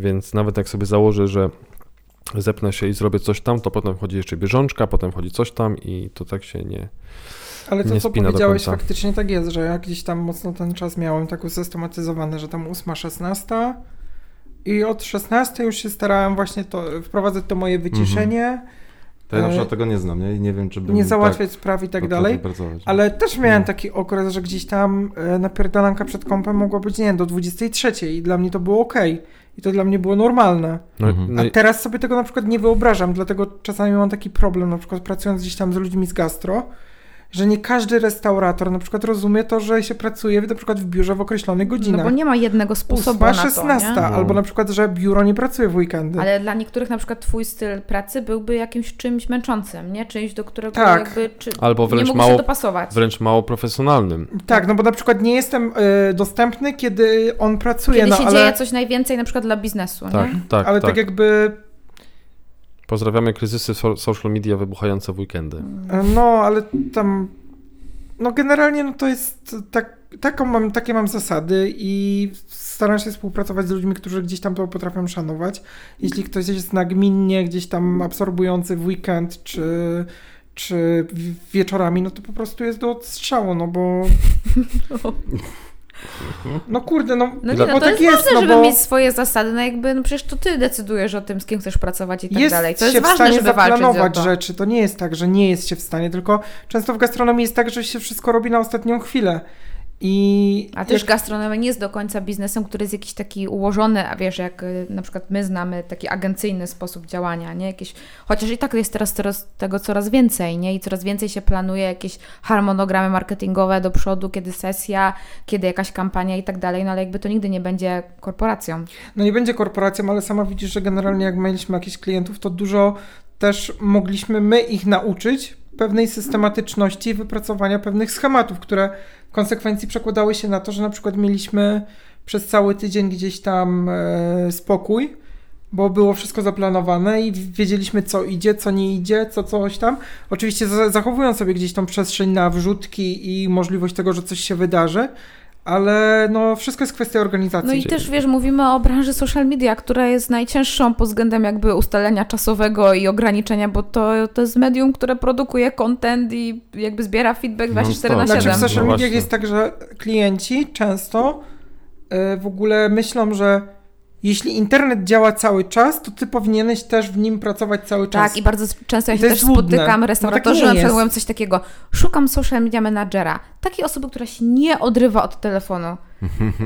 Więc nawet jak sobie założę, że zepnę się i zrobię coś tam, to potem wchodzi jeszcze bieżączka, potem wchodzi coś tam i to tak się nie... Ale to, nie co powiedziałeś, faktycznie tak jest, że ja gdzieś tam mocno ten czas miałem tak usystematyzowany, że tam 8-16 i od 16 już się starałem właśnie to wprowadzać to moje wyciszenie, To ja na e, przykład tego nie znam, nie? I nie wiem, czy bym nie załatwiać spraw i tak dalej. pracować. Ale też miałem No. taki okres, że gdzieś tam e, napierdalanka przed kąpem mogła być, nie wiem, do 23 i dla mnie to było ok. I to dla mnie było normalne. No, Mhm. no, A teraz sobie tego na przykład nie wyobrażam, dlatego czasami mam taki problem, na przykład pracując gdzieś tam z ludźmi z gastro, że nie każdy restaurator na przykład rozumie to, że się pracuje na przykład w biurze w określonych No godzinach. bo nie ma jednego sposobu Ósma, na to, 16, nie? No. albo na przykład, że biuro nie pracuje w weekendy. Ale dla niektórych na przykład twój styl pracy byłby jakimś czymś męczącym, nie? Czymś, do którego Tak. jakby czy Albo wręcz nie mało- się dopasować. wręcz mało profesjonalnym. Tak, no bo na przykład nie jestem e, dostępny, kiedy on pracuje, Kiedy no się ale, dzieje coś najwięcej na przykład dla biznesu, Tak, nie? tak, ale tak. tak jakby, Pozdrawiamy kryzysy so- social media wybuchające w weekendy. no ale tam, no generalnie no to jest tak, taką mam, takie mam zasady i staram się współpracować z ludźmi, którzy gdzieś tam to potrafią szanować. Jeśli ktoś jest nagminnie gdzieś tam absorbujący w weekend, czy czy wieczorami, no to po prostu jest do odstrzału, no bo No kurde, no, No nie, no bo to tak jest, jest, ważne, no żeby bo mieć swoje zasady, no jakby, no przecież to ty decydujesz o tym, z kim chcesz pracować i tak jest dalej. To się jest w ważne, żeby zaplanować rzeczy. To nie jest tak, że nie jest się w stanie, tylko często w gastronomii jest tak, że się wszystko robi na ostatnią chwilę. I A też jak- gastronomia nie jest do końca biznesem, który jest jakiś taki ułożony, a wiesz, jak y, na przykład my znamy taki agencyjny sposób działania, nie? Jakieś, chociaż i tak jest teraz, teraz tego coraz więcej, nie? I coraz więcej się planuje jakieś harmonogramy marketingowe do przodu, kiedy sesja, kiedy jakaś kampania i tak dalej, no ale jakby to nigdy nie będzie korporacją. no nie będzie korporacją, ale sama widzisz, że generalnie jak mieliśmy jakichś klientów, to dużo też mogliśmy my ich nauczyć pewnej systematyczności i wypracowania pewnych schematów, które konsekwencji przekładały się na to, że na przykład mieliśmy przez cały tydzień gdzieś tam e, spokój, bo było wszystko zaplanowane i wiedzieliśmy, co idzie, co nie idzie, co coś tam. Oczywiście za- zachowując sobie gdzieś tą przestrzeń na wrzutki i możliwość tego, że coś się wydarzy, ale no wszystko jest kwestia organizacji. No i też wiesz, mówimy o branży social media, która jest najcięższą pod względem jakby ustalenia czasowego i ograniczenia, bo to, to jest medium, które produkuje content i jakby zbiera feedback 24 na Non-stop. 7. Znaczy w social No mediach właśnie. jest tak, że klienci często y, w ogóle myślą, że jeśli internet działa cały czas, to ty powinieneś też w nim pracować cały czas. Tak, i bardzo często ja się też jest złudne. spotykam, No restauratorzy tak na przykład jest. mówią coś takiego, szukam social media managera, takiej osoby, która się nie odrywa od telefonu.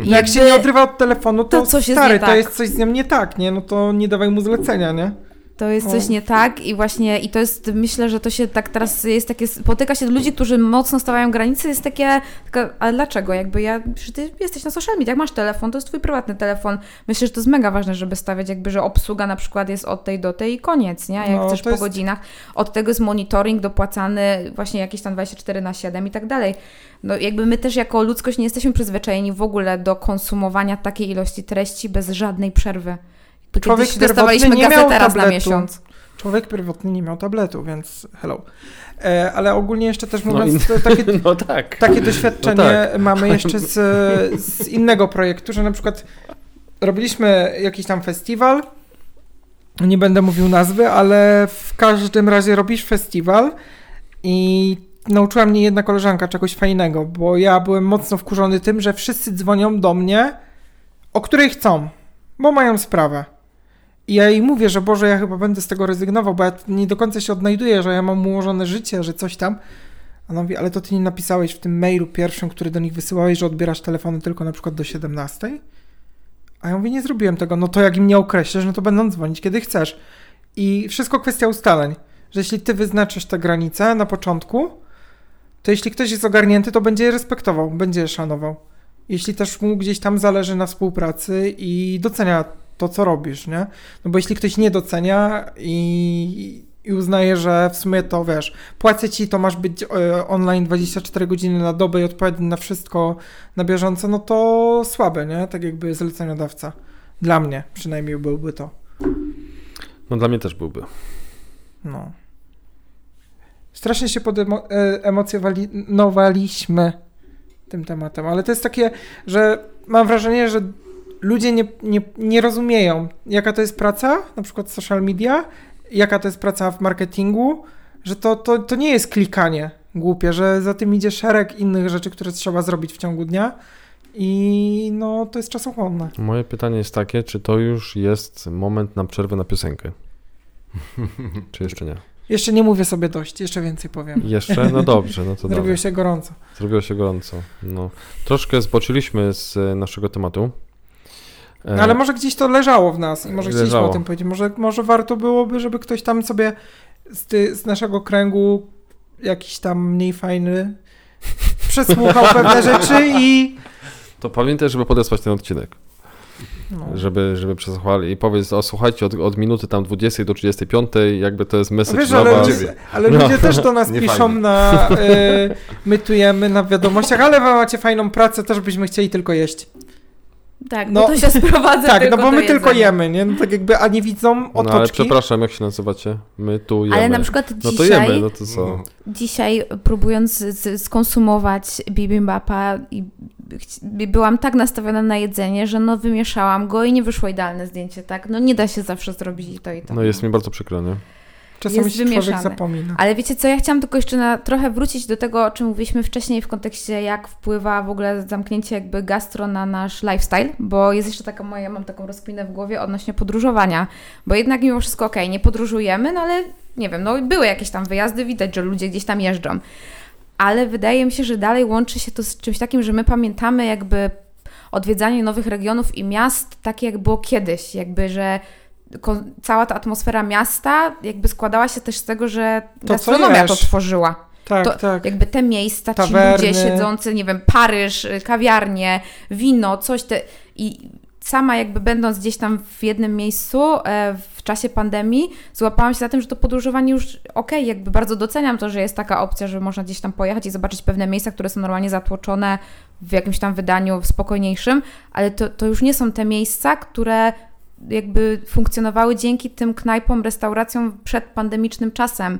I jak się nie odrywa od telefonu, to, to coś jest stary, nie to tak. jest coś z nią nie tak, nie? No to nie dawaj mu zlecenia, nie? To jest coś nie tak i właśnie, i to jest, myślę, że to się tak teraz jest takie, spotyka się ludzi, którzy mocno stawiają granice, jest takie, taka, ale dlaczego? Jakby ja, że ty jesteś na social mediach, masz telefon, to jest twój prywatny telefon. Myślę, że to jest mega ważne, żeby stawiać jakby, że obsługa na przykład jest od tej do tej i koniec, nie? Jak No, chcesz po jest- godzinach. Od tego jest monitoring dopłacany właśnie jakieś tam 24 na 7 i tak dalej. No jakby my też jako ludzkość nie jesteśmy przyzwyczajeni w ogóle do konsumowania takiej ilości treści bez żadnej przerwy. Człowiek Kiedyś dostawaliśmy pierwotny nie miał gazetę raz na tabletu. miesiąc. Człowiek pierwotny nie miał tabletu, więc hello. E, ale ogólnie jeszcze też No mówiąc, i- to takie, No tak. takie doświadczenie No tak. mamy jeszcze z, z innego projektu, że na przykład robiliśmy jakiś tam festiwal, nie będę mówił nazwy, ale w każdym razie robisz festiwal i nauczyła mnie jedna koleżanka czegoś fajnego, bo ja byłem mocno wkurzony tym, że wszyscy dzwonią do mnie, o której chcą, bo mają sprawę. I ja jej mówię, że Boże, ja chyba będę z tego rezygnował, bo ja nie do końca się odnajduję, że ja mam ułożone życie, że coś tam. A ona mówi, ale to ty nie napisałeś w tym mailu pierwszym, który do nich wysyłałeś, że odbierasz telefony tylko na przykład do 17? A ja mówię, nie zrobiłem tego. No to jak im nie określisz, no to będą dzwonić kiedy chcesz. I wszystko kwestia ustaleń. Że jeśli ty wyznaczysz te granice na początku, to jeśli ktoś jest ogarnięty, to będzie je respektował, będzie je szanował. Jeśli też mu gdzieś tam zależy na współpracy i docenia to, co robisz, nie? No bo jeśli ktoś nie docenia i, i uznaje, że w sumie to wiesz, płacę ci, to masz być e, online 24 godziny na dobę i odpowiedni na wszystko na bieżąco, no to słabe, nie? Tak jakby zleceniodawca. Dla mnie przynajmniej byłby to. No dla mnie też byłby. No. Strasznie się podemocjonowaliśmy tym tematem, ale to jest takie, że mam wrażenie, że ludzie nie, nie, nie rozumieją, jaka to jest praca, na przykład social media, jaka to jest praca w marketingu, że to, to, to nie jest klikanie głupie, że za tym idzie szereg innych rzeczy, które trzeba zrobić w ciągu dnia i no to jest czasochłonne. Moje pytanie jest takie, czy to już jest moment na przerwę na piosenkę? czy jeszcze nie? Jeszcze nie mówię sobie dość, jeszcze więcej powiem. Jeszcze? No dobrze, no to Zrobiło się gorąco. Zrobiło się gorąco. No. Troszkę zboczyliśmy z naszego tematu. No, ale może gdzieś to leżało w nas i może chcieliśmy Leżało. o tym powiedzieć. Może, może warto byłoby, żeby ktoś tam sobie z, ty, z naszego kręgu jakiś tam mniej fajny przesłuchał pewne rzeczy i To pamiętaj, żeby podesłać ten odcinek. no, Żeby, żeby przesłuchali i powiedz, o słuchajcie, od, od minuty tam 20 do 35, jakby to jest message Wiesz, dla ale, was. Ciebie. ale No. ludzie też do nas Nie piszą fajnie. na y, mytujemy na wiadomościach, ale wy macie fajną pracę, też byśmy chcieli tylko jeść. Tak, No, bo to się sprowadza Tak, tylko no bo do my tylko jemy, nie? No, tak jakby, a nie widzą No ale otoczki. przepraszam, jak się nazywacie? My tu jemy. Ale na przykład No to dzisiaj, jemy, no to co? dzisiaj próbując z, skonsumować bibimbapa i byłam tak nastawiona na jedzenie, że no wymieszałam go i nie wyszło idealne zdjęcie, tak? No nie da się zawsze zrobić i to i to. No jest mi bardzo przykro, nie? Czasami jest się człowiek wymieszane. zapomina. Ale wiecie co, ja chciałam tylko jeszcze na, trochę wrócić do tego, o czym mówiliśmy wcześniej w kontekście, jak wpływa w ogóle zamknięcie jakby gastro na nasz lifestyle, bo jest jeszcze taka moja, mam taką rozkminę w głowie odnośnie podróżowania, bo jednak mimo wszystko okej, nie podróżujemy, no ale nie wiem, no były jakieś tam wyjazdy, widać, że ludzie gdzieś tam jeżdżą, ale wydaje mi się, że dalej łączy się to z czymś takim, że my pamiętamy jakby odwiedzanie nowych regionów i miast takie jak było kiedyś, jakby, że cała ta atmosfera miasta jakby składała się też z tego, że To, gastronomia to tworzyła. Tak, to tak. Jakby te miejsca, ci Tawerny. ludzie siedzący, nie wiem, Paryż, y, kawiarnie, wino, coś te i sama jakby będąc gdzieś tam w jednym miejscu e, w czasie pandemii, złapałam się za tym, że to podróżowanie już okej, jakby bardzo doceniam to, że jest taka opcja, że można gdzieś tam pojechać i zobaczyć pewne miejsca, które są normalnie zatłoczone w jakimś tam wydaniu spokojniejszym, ale to, to już nie są te miejsca, które jakby funkcjonowały dzięki tym knajpom, restauracjom przed pandemicznym czasem.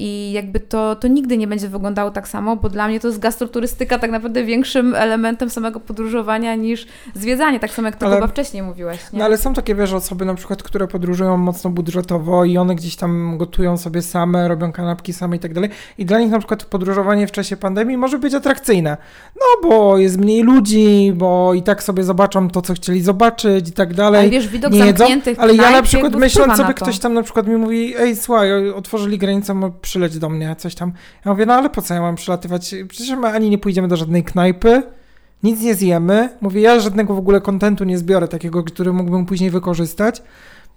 I jakby to, to nigdy nie będzie wyglądało tak samo, bo dla mnie to jest gastroturystyka tak naprawdę większym elementem samego podróżowania niż zwiedzanie, tak samo jak to Ale- chyba wcześniej mówiłeś. Nie? No ale są takie, wiesz, osoby na przykład, które podróżują mocno budżetowo i one gdzieś tam gotują sobie same, robią kanapki same i tak dalej. I dla nich na przykład podróżowanie w czasie pandemii może być atrakcyjne. No bo jest mniej ludzi, bo i tak sobie zobaczą to, co chcieli zobaczyć i tak dalej. ale wiesz, widok nie jedzą, zamkniętych ale ja na przykład wpływa sobie, ktoś tam na przykład mi mówi, ej słuchaj, otworzyli granicę, przyleć do mnie, coś tam. Ja mówię, no ale po co ja mam przylatywać? Przecież my ani nie pójdziemy do żadnej knajpy, nic nie zjemy. Mówię, ja żadnego w ogóle kontentu nie zbiorę, takiego, który mógłbym później wykorzystać.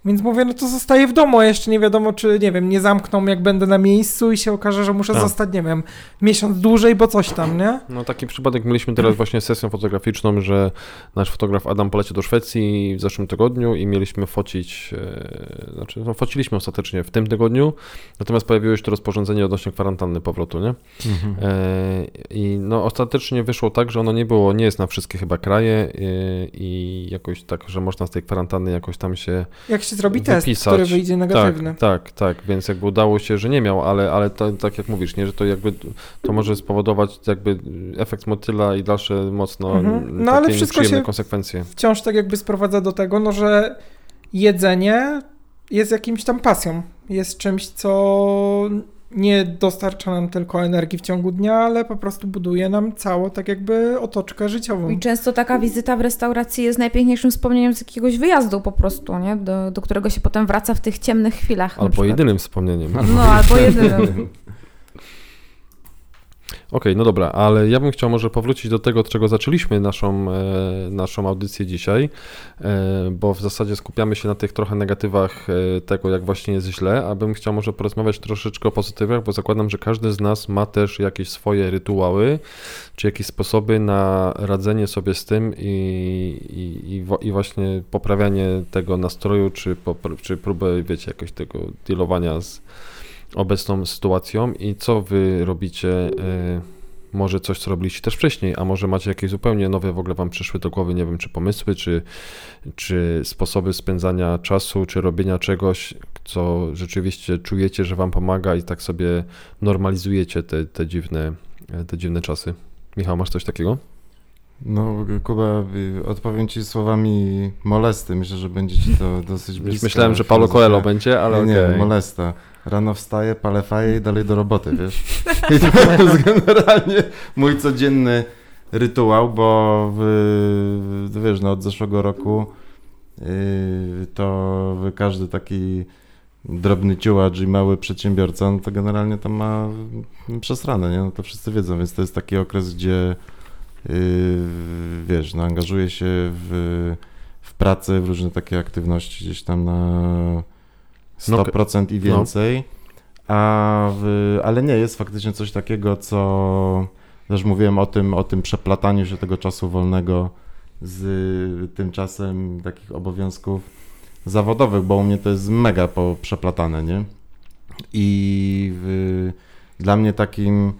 Więc mówię, no to zostaję w domu, a jeszcze nie wiadomo, czy, nie wiem, nie zamkną, jak będę na miejscu i się okaże, że muszę Tak. zostać, nie wiem, miesiąc dłużej, bo coś tam, nie? No taki przypadek mieliśmy teraz właśnie sesję fotograficzną, że nasz fotograf Adam poleciał do Szwecji w zeszłym tygodniu i mieliśmy focić, e, znaczy no, fociliśmy ostatecznie w tym tygodniu, natomiast pojawiło się to rozporządzenie odnośnie kwarantanny powrotu, nie? Mhm. E, I no ostatecznie wyszło tak, że ono nie było, nie jest na wszystkie chyba kraje e, i jakoś tak, że można z tej kwarantanny jakoś tam się Jak się zrobi test, Wypisać. który wyjdzie negatywny. tak, tak, tak, więc jakby udało się, że nie miał, ale, ale to, tak jak mówisz, nie, że to jakby to może spowodować jakby efekt motyla i dalsze mocno Mhm. No, ale wszystko się- konsekwencje. wciąż tak jakby sprowadza do tego, no, że jedzenie jest jakimś tam pasją. Jest czymś, co nie dostarcza nam tylko energii w ciągu dnia, ale po prostu buduje nam całą tak jakby otoczkę życiową. I często taka wizyta w restauracji jest najpiękniejszym wspomnieniem z jakiegoś wyjazdu po prostu, nie? Do, do którego się potem wraca w tych ciemnych chwilach. Albo jedynym wspomnieniem. No, albo jedynym. no dobra, ale ja bym chciał może powrócić do tego, od czego zaczęliśmy naszą, e, naszą audycję dzisiaj, e, bo w zasadzie skupiamy się na tych trochę negatywach e, tego, jak właśnie jest źle, a bym chciał może porozmawiać troszeczkę o pozytywach, bo zakładam, że każdy z nas ma też jakieś swoje rytuały, czy jakieś sposoby na radzenie sobie z tym i, i, i, właśnie poprawianie tego nastroju, czy, czy próbę, wiecie, jakoś tego dealowania z obecną sytuacją i co wy robicie, y, może coś, co robiliście też wcześniej, a może macie jakieś zupełnie nowe w ogóle wam przyszły do głowy, nie wiem, czy pomysły, czy, czy sposoby spędzania czasu, czy robienia czegoś, co rzeczywiście czujecie, że wam pomaga i tak sobie normalizujecie te, te, dziwne, te dziwne czasy. Michał, masz coś takiego? No, Kuba, odpowiem ci słowami molesty. Myślę, że będzie ci to dosyć blisko. myślałem, że Paulo. Coelho będzie, ale nie, okej. nie, molesta. Rano wstaję, palę faję i dalej do roboty, wiesz. I to jest generalnie mój codzienny rytuał, bo w, wiesz, no od zeszłego roku yy, to każdy taki drobny ciułacz i mały przedsiębiorca, no to generalnie to ma przesrane, nie? No to wszyscy wiedzą, więc to jest taki okres, gdzie yy, wiesz, no angażuje się w, w pracę, w różne takie aktywności gdzieś tam na 100% i więcej. A w, ale nie jest faktycznie coś takiego, co też mówiłem o tym, o tym przeplataniu się tego czasu wolnego z tym czasem takich obowiązków zawodowych, bo u mnie to jest mega poprzeplatane, nie? I w, dla mnie takim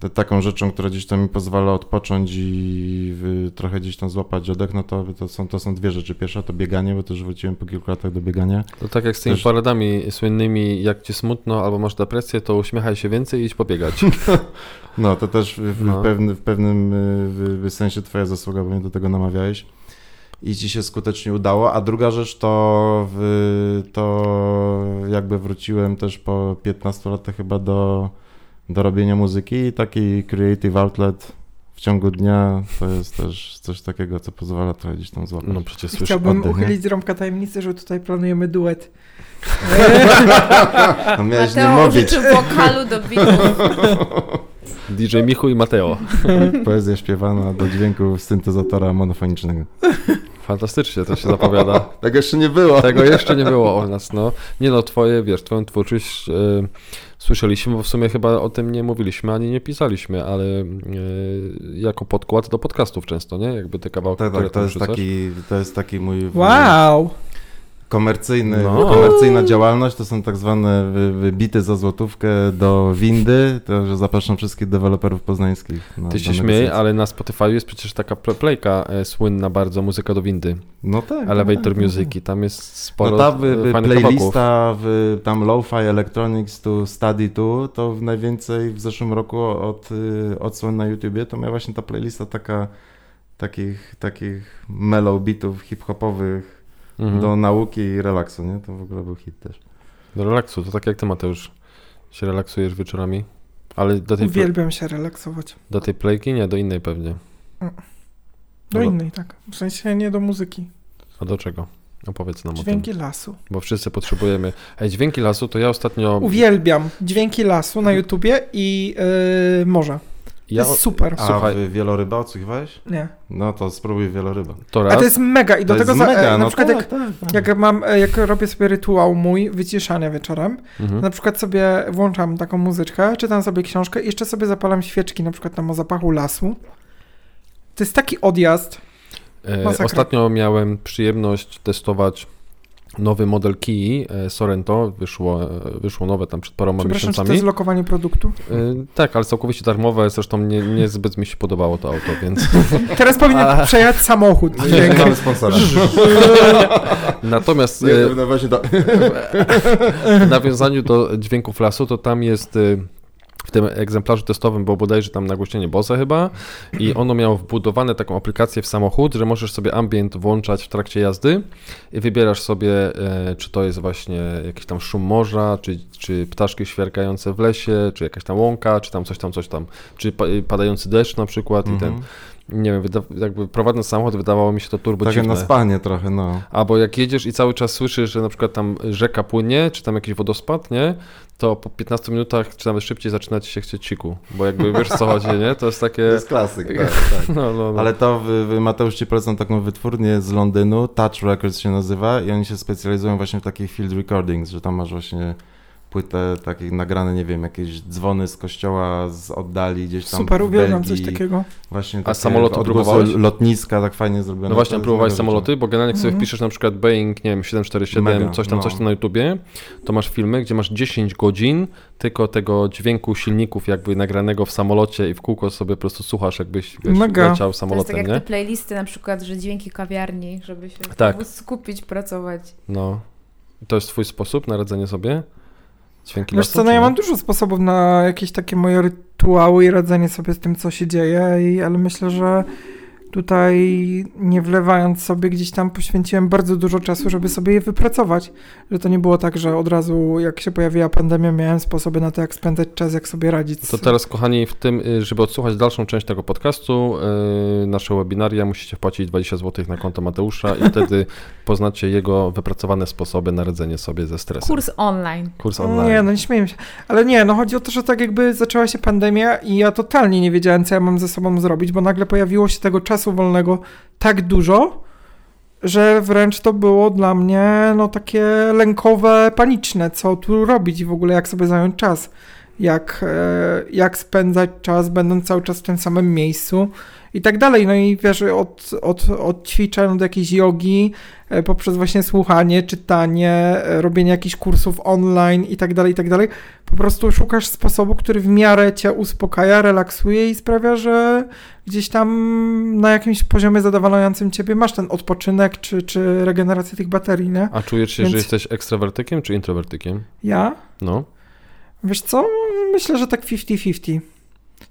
to, taką rzeczą, która gdzieś tam mi pozwala odpocząć i w, trochę gdzieś tam złapać oddech, no to, to, są, to są dwie rzeczy. Pierwsza to bieganie, bo też wróciłem po kilku latach do biegania. To tak jak z tymi Też- poradami słynnymi, jak ci smutno albo masz depresję, to uśmiechaj się więcej i idź pobiegać. No, to też w, w, No. pewny, w pewnym y, w, w sensie twoja zasługa, bo mnie do tego namawiałeś. i ci się skutecznie udało, a druga rzecz to, w, to jakby wróciłem też po 15 latach chyba do, do robienia muzyki i taki creative outlet w ciągu dnia to jest też coś takiego, co pozwala trochę gdzieś tam złapać. No przecież słyszę Chciałbym oddech, nie? uchylić z rąbka tajemnicy, że tutaj planujemy duet. No miałeś nie Mateo mówić. użyczył wokalu do bitów. DJ Michu i Mateo. Poezja śpiewana do dźwięku syntezatora monofonicznego. Fantastycznie to się zapowiada. Tak jeszcze nie było. Tego jeszcze nie było o nas, no. Nie no, twoje, wiesz, twoją twórczość e, słyszeliśmy, bo w sumie chyba o tym nie mówiliśmy, ani nie pisaliśmy, ale e, jako podkład do podcastów często, nie? Jakby te kawałki, Tak, które tak, to jest, wrzucasz. taki, to jest taki mój Wow! Komercyjny, No. komercyjna działalność, to są tak zwane wy- wybity za złotówkę do windy, to że zapraszam wszystkich deweloperów poznańskich. na Ty się śmiej, ale na Spotify jest przecież taka pl- playka e, słynna bardzo, muzyka do windy, No tak. Elevator tak, Music i tam jest sporo No ta fajnych kawałków. playlista w tam Lo-Fi Electronics to Study to, to w najwięcej w zeszłym roku od y, odsłon na YouTubie, to miała właśnie ta playlista taka takich, takich mellow beatów hip-hopowych Mhm. do nauki i relaksu, nie? To w ogóle był hit też. Do relaksu, to tak jak ty Mateusz się relaksujesz wieczorami, ale do tej, pl- Uwielbiam się relaksować. do tej playki nie, do innej pewnie. Do No bo- innej, tak. W sensie nie do muzyki. A do czego? Opowiedz nam o Dźwięki tym, lasu. bo wszyscy potrzebujemy. Ej, dźwięki lasu, to ja ostatnio... Uwielbiam dźwięki lasu na YouTubie i yy, morza. To ja, jest super. A Słuchaj. w wieloryba odsłuchiwałeś? Nie. No to spróbuj wieloryba. to A raz, to jest mega i do to tego jest za, mega, e, na no przykład tak, jak, tak, tak. jak mam, e, jak robię sobie rytuał mój wyciszania wieczorem, mhm. na przykład sobie włączam taką muzyczkę, czytam sobie książkę i jeszcze sobie zapalam świeczki, na przykład tam o zapachu lasu. To jest taki odjazd. E, ostatnio miałem przyjemność testować nowy model Kii e, Sorento, wyszło, e, wyszło nowe tam przed paroma Przepraszam, czy to miesiącami. jest lokowanie produktu? E, tak, ale całkowicie darmowe, zresztą nie, nie zbyt mi się podobało to auto, więc... Teraz powinien A. przejechać samochód. No nie mamy sponsora. Natomiast Nie, no właśnie to... w nawiązaniu do dźwięków lasu, to tam jest w tym egzemplarzu testowym było bodajże tam nagłośnienie Bose chyba i ono miało wbudowane taką aplikację w samochód, że możesz sobie ambient włączać w trakcie jazdy i wybierasz sobie, e, czy to jest właśnie jakiś tam szum morza, czy, czy ptaszki świerkające w lesie, czy jakaś tam łąka, czy tam coś tam, coś tam, czy pa, padający deszcz na przykład i ten, Mhm. Nie wiem, jakby prowadząc samochód wydawało mi się to turbo Takie dziwne. na spanie trochę, no. Albo jak jedziesz i cały czas słyszysz, że na przykład tam rzeka płynie, czy tam jakiś wodospad, nie? To po 15 minutach, czy nawet szybciej zaczyna ci się chcieć siku. Bo jakby wiesz co chodzi, nie? To jest To takie... jest klasyk, tak, tak. No, no, no. Ale to wy, wy, Mateusz ci polecam taką wytwórnię z Londynu, Touch Records się nazywa i oni się specjalizują właśnie w takich field recordings, że tam masz właśnie płytę takich nagrane, nie wiem, jakieś dzwony z kościoła z oddali gdzieś tam Super, uwielbiam coś takiego. Właśnie A samoloty próbowałeś? lotniska tak fajnie zrobione. No właśnie, próbowałeś samoloty, bo generalnie jak sobie Mhm. wpiszesz na przykład Boeing, nie wiem, 747, Mega, coś tam, no. coś tam na YouTubie, to masz filmy, gdzie masz 10 godzin tylko tego dźwięku silników jakby nagranego w samolocie i w kółko sobie po prostu słuchasz, jakbyś wiesz, Mega. leciał To jest samolotem, tak jak nie? te playlisty na przykład, że dźwięki kawiarni, żeby się Tak. skupić, pracować. No. To jest twój sposób na radzenie sobie? Dźwięki Wiesz lasu, co, no ja mam dużo sposobów na jakieś takie moje rytuały i radzenie sobie z tym, co się dzieje, i, ale myślę, że tutaj nie wlewając sobie gdzieś tam poświęciłem bardzo dużo czasu, żeby sobie je wypracować. Że to nie było tak, że od razu jak się pojawiła pandemia, miałem sposoby na to, jak spędzać czas, jak sobie radzić. To teraz, kochani, w tym, y, żeby odsłuchać dalszą część tego podcastu, yy, nasze webinaria, musicie wpłacić 20 zł na konto Mateusza i wtedy poznacie jego wypracowane sposoby na radzenie sobie ze stresem. Kurs online. Kurs online. Nie, no nie śmieję się. Ale nie, no chodzi o to, że tak jakby zaczęła się pandemia i ja totalnie nie wiedziałem, co ja mam ze sobą zrobić, bo nagle pojawiło się tego czasu wolnego tak dużo, że wręcz to było dla mnie no takie lękowe, paniczne, co tu robić i w ogóle jak sobie zająć czas. Jak, e, jak spędzać czas, będąc cały czas w tym samym miejscu i tak dalej. No i wiesz, od, od, od ćwiczeń do jakiejś jogi, e, poprzez właśnie słuchanie, czytanie, e, robienie jakichś kursów online i tak dalej, i tak dalej. Po prostu szukasz sposobu, który w miarę cię uspokaja, relaksuje i sprawia, że gdzieś tam na jakimś poziomie zadowalającym ciebie masz ten odpoczynek czy, czy regenerację tych baterii, nie? A czujesz się, Więc- że jesteś ekstrawertykiem czy introwertykiem? Ja? No. Wiesz co? Myślę, że tak 50-50.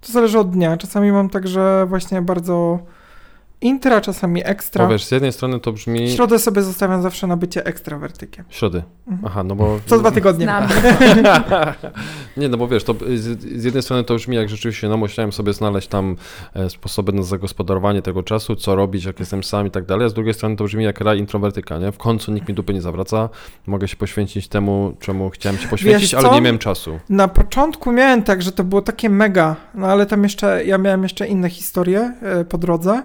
To zależy od dnia. Czasami mam tak, że właśnie bardzo intra, czasami ekstra. Bo wiesz, z jednej strony to brzmi... Środę sobie zostawiam zawsze na bycie ekstrawertykiem. Środy. Mhm. Aha, no bo... Co dwa tygodnie. Nie, no bo wiesz, to z, z jednej strony to brzmi jak rzeczywiście, no musiałem sobie znaleźć tam e, sposoby na zagospodarowanie tego czasu, co robić, jak jestem sam i tak dalej, a z drugiej strony to brzmi jak raj introwertyka, nie? W końcu nikt mi dupy nie zawraca, mogę się poświęcić temu, czemu chciałem się poświęcić, ale nie miałem czasu. Na początku miałem tak, że to było takie mega, no ale tam jeszcze, ja miałem jeszcze inne historie e, po drodze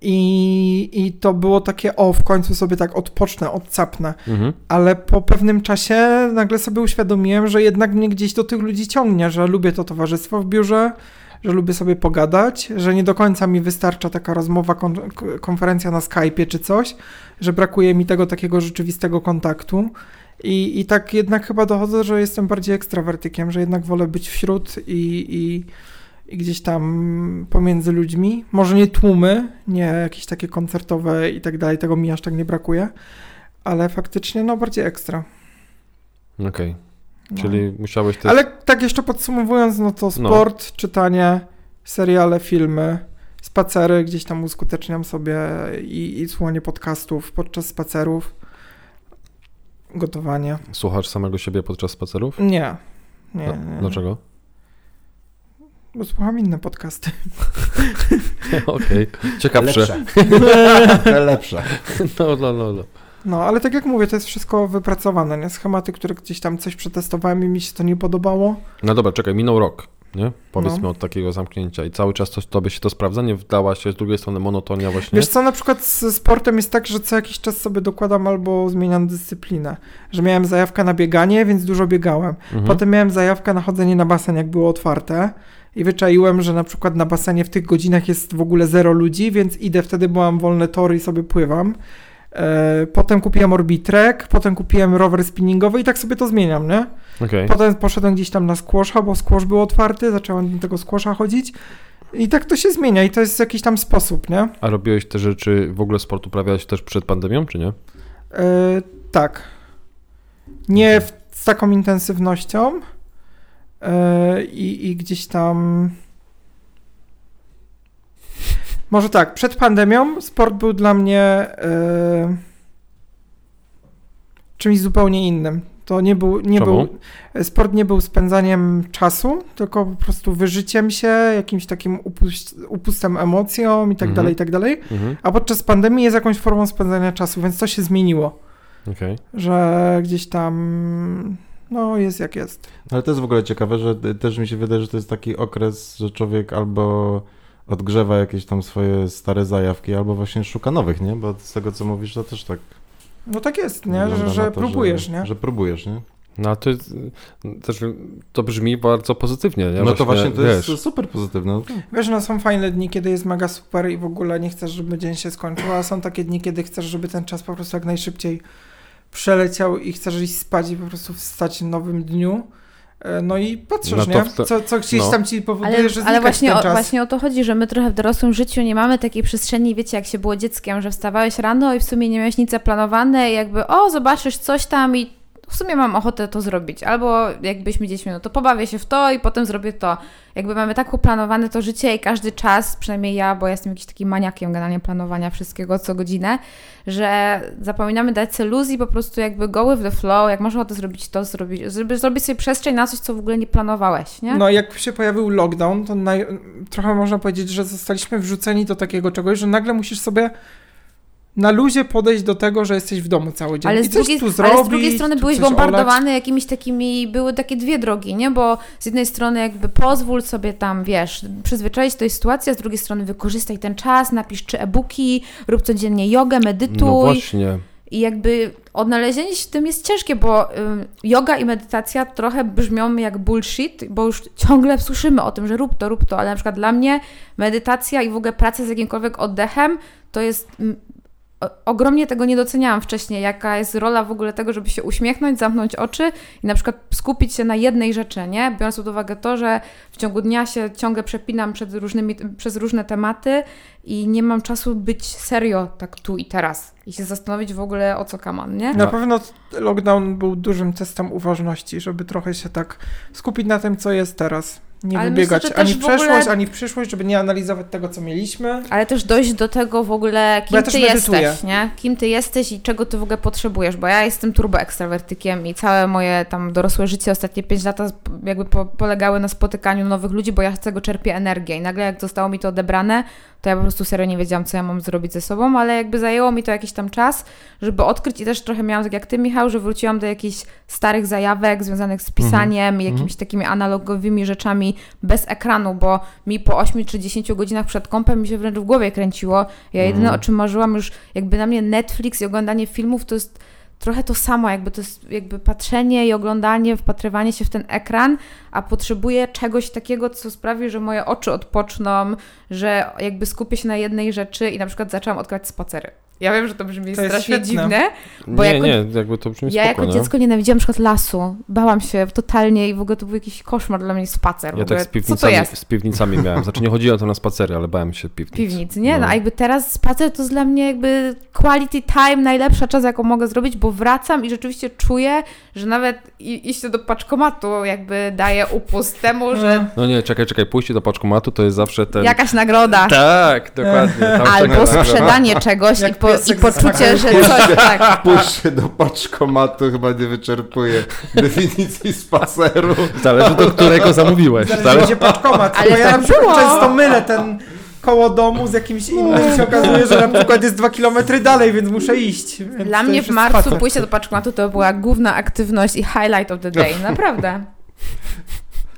i, i to było takie, o, w końcu sobie tak odpocznę, odcapnę. Mhm. Ale po pewnym czasie nagle sobie uświadomiłem, że jednak mnie gdzieś do tych ludzi ciągnie, że lubię to towarzystwo w biurze, że lubię sobie pogadać, że nie do końca mi wystarcza taka rozmowa, kon konferencja na Skype'ie czy coś, że brakuje mi tego takiego rzeczywistego kontaktu. I, I tak jednak chyba dochodzę, że jestem bardziej ekstrawertykiem, że jednak wolę być wśród i, i gdzieś tam pomiędzy ludźmi. Może nie tłumy, nie jakieś takie koncertowe i tak dalej, tego mi aż tak nie brakuje, ale faktycznie no bardziej ekstra. Okej, No. czyli musiałeś też... Ale tak jeszcze podsumowując, no to sport, czytanie, seriale, filmy, spacery, gdzieś tam uskuteczniam sobie i, i słuchanie podcastów podczas spacerów, gotowanie. Słuchasz samego siebie podczas spacerów? Nie, nie, No, nie. Dlaczego? Bo słucham inne podcasty. Okej, ciekawsze. Lepsze. Te lepsze. No, no, no, no. No, ale tak jak mówię, to jest wszystko wypracowane, nie? Schematy, które gdzieś tam coś przetestowałem i mi się to nie podobało. No dobra, czekaj, minął rok, nie? Powiedzmy No. od takiego zamknięcia i cały czas to, tobie się to sprawdza, nie wdała się z drugiej strony monotonia właśnie? Wiesz co, na przykład z sportem jest tak, że co jakiś czas sobie dokładam albo zmieniam dyscyplinę. Że miałem zajawkę na bieganie, więc dużo biegałem. Mhm. Potem miałem zajawkę na chodzenie na basen, jak było otwarte. I wyczaiłem, że na przykład na basenie w tych godzinach jest w ogóle zero ludzi, więc idę wtedy, bo mam wolne tory i sobie pływam. E, potem kupiłem orbitrek, potem kupiłem rower spinningowy i tak sobie to zmieniam, nie? Okej. Potem poszedłem gdzieś tam na squasha, bo squash był otwarty, zacząłem do tego squasha chodzić. I tak to się zmienia i to jest jakiś tam sposób, nie? A robiłeś te rzeczy, w ogóle sport uprawiałeś też przed pandemią, czy nie? E, tak. Nie w, z taką intensywnością. E, i, I gdzieś tam. Może tak, przed pandemią sport był dla mnie e, czymś zupełnie innym. To nie był, nie Czemu? był. Sport nie był spędzaniem czasu, tylko po prostu wyżyciem się, jakimś takim upustem emocjom i tak Mhm. dalej, i tak dalej. Mhm. A podczas pandemii jest jakąś formą spędzania czasu, więc to się zmieniło Okej. że gdzieś tam no jest jak jest. Ale to jest w ogóle ciekawe, że też mi się wydaje, że to jest taki okres, że człowiek albo odgrzewa jakieś tam swoje stare zajawki, albo właśnie szuka nowych, nie? Bo z tego, co mówisz, to też tak No tak jest, nie? Że, że to, próbujesz, że, nie? Że próbujesz, nie? No a to jest, też to brzmi bardzo pozytywnie, nie? no to właśnie to wiesz, jest super pozytywne. No. Wiesz, no są fajne dni, kiedy jest mega super i w ogóle nie chcesz, żeby dzień się skończył, a są takie dni, kiedy chcesz, żeby ten czas po prostu jak najszybciej przeleciał i chcesz iść spać i po prostu wstać w nowym dniu. E, No i patrzysz, No to nie? Co, co gdzieś no. tam ci powoduje, Ale, że ale właśnie, ten o, czas. właśnie o to chodzi, że my trochę w dorosłym życiu nie mamy takiej przestrzeni, wiecie, jak się było dzieckiem, że wstawałeś rano i w sumie nie miałeś nic zaplanowane i jakby, o, zobaczysz coś tam i w sumie mam ochotę to zrobić. Albo jakbyśmy dziećmi, no to pobawię się w to i potem zrobię to. Jakby mamy tak poplanowane to życie i każdy czas, przynajmniej ja, bo jestem jakiś taki maniakiem generalnie planowania wszystkiego co godzinę, że zapominamy dać sobie po prostu jakby go with the flow, jak masz ochotę zrobić to, zrobić, żeby zrobić sobie przestrzeń na coś, co w ogóle nie planowałeś, nie? No jak się pojawił lockdown, to naj... trochę można powiedzieć, że zostaliśmy wrzuceni do takiego czegoś, że nagle musisz sobie na luzie podejść do tego, że jesteś w domu cały dzień. Ale I z, coś drugiej, tu ale zrobić, z drugiej strony byłeś coś olać. bombardowany jakimiś takimi, były takie dwie drogi, nie? Bo z jednej strony jakby pozwól sobie tam, wiesz, przyzwyczaić do tej sytuacji, a z drugiej strony wykorzystaj ten czas, napisz czy e-booki, rób codziennie jogę, medytuj. No właśnie. I jakby odnalezienie się w tym jest ciężkie, bo yoga i medytacja trochę brzmią jak bullshit, bo już ciągle słyszymy o tym, że rób to, rób to, ale na przykład dla mnie medytacja i w ogóle praca z jakimkolwiek oddechem to jest... Ogromnie tego nie doceniałam wcześniej, jaka jest rola w ogóle tego, żeby się uśmiechnąć, zamknąć oczy i na przykład skupić się na jednej rzeczy, nie? Biorąc pod uwagę to, że w ciągu dnia się ciągle przepinam przed różnymi, przez różne tematy i nie mam czasu być serio tak tu i teraz i się zastanowić w ogóle o co kaman, nie? Na No. pewno lockdown był dużym testem uważności, żeby trochę się tak skupić na tym, co jest teraz. Nie Ale wybiegać myślę, ani w w ogóle- przeszłość, ani w przyszłość, żeby nie analizować tego, co mieliśmy. Ale też dojść do tego w ogóle, kim ja ty medytuję. jesteś, nie? Kim ty jesteś i czego ty w ogóle potrzebujesz, bo ja jestem turbo ekstrawertykiem i całe moje tam dorosłe życie, ostatnie 5 lat jakby po, polegały na spotykaniu nowych ludzi, bo ja z tego czerpię energię i nagle jak zostało mi to odebrane, to ja po prostu serio nie wiedziałam, co ja mam zrobić ze sobą, ale jakby zajęło mi to jakiś tam czas, żeby odkryć i też trochę miałam tak jak ty, Michał, że wróciłam do jakichś starych zajawek związanych z pisaniem i jakimiś takimi analogowymi rzeczami bez ekranu, bo mi po 8 czy 10 godzinach przed kąpem mi się wręcz w głowie kręciło. Ja jedyne o czym marzyłam już, jakby na mnie Netflix i oglądanie filmów to jest trochę to samo, jakby to jest jakby patrzenie i oglądanie, wpatrywanie się w ten ekran, a potrzebuję czegoś takiego, co sprawi, że moje oczy odpoczną, że jakby skupię się na jednej rzeczy i na przykład zaczęłam odkrywać spacery. Ja wiem, że to brzmi To jest strasznie świetne. dziwne, Bo nie, jako- nie, jakby to brzmi ja spoko, jako nie? dziecko nienawidziłam na przykład lasu. Bałam się totalnie i w ogóle to był jakiś koszmar dla mnie spacer. Ja tak z Co to piwnicami, jest? z piwnicami miałem. Znaczy nie chodziło to na spacery, ale bałem się piwnic. Piwnicy, nie? No. No. a jakby teraz spacer to jest dla mnie jakby quality time, najlepsza czas, jaką mogę zrobić, bo wracam i rzeczywiście czuję, że nawet i, iście do paczkomatu jakby daje upust temu, że No nie, czekaj, czekaj, pójście do paczkomatu to jest zawsze ten... jakaś nagroda. Tak, dokładnie. Tam Albo sprzedanie czegoś i, Jak po, i piesek poczucie, że coś tak. Pójść się do paczkomatu chyba nie wyczerpuje definicji spaceru. Zależy do którego zamówiłeś. Zależy, Zależy... gdzie paczkomat. Ale bo ja tak na przykład było. często mylę ten koło domu z jakimś innym i się okazuje, że na przykład jest dwa kilometry dalej, więc muszę iść. Więc Dla mnie w marcu facet. pójście do paczkomatu to była główna aktywność i highlight of the day, naprawdę.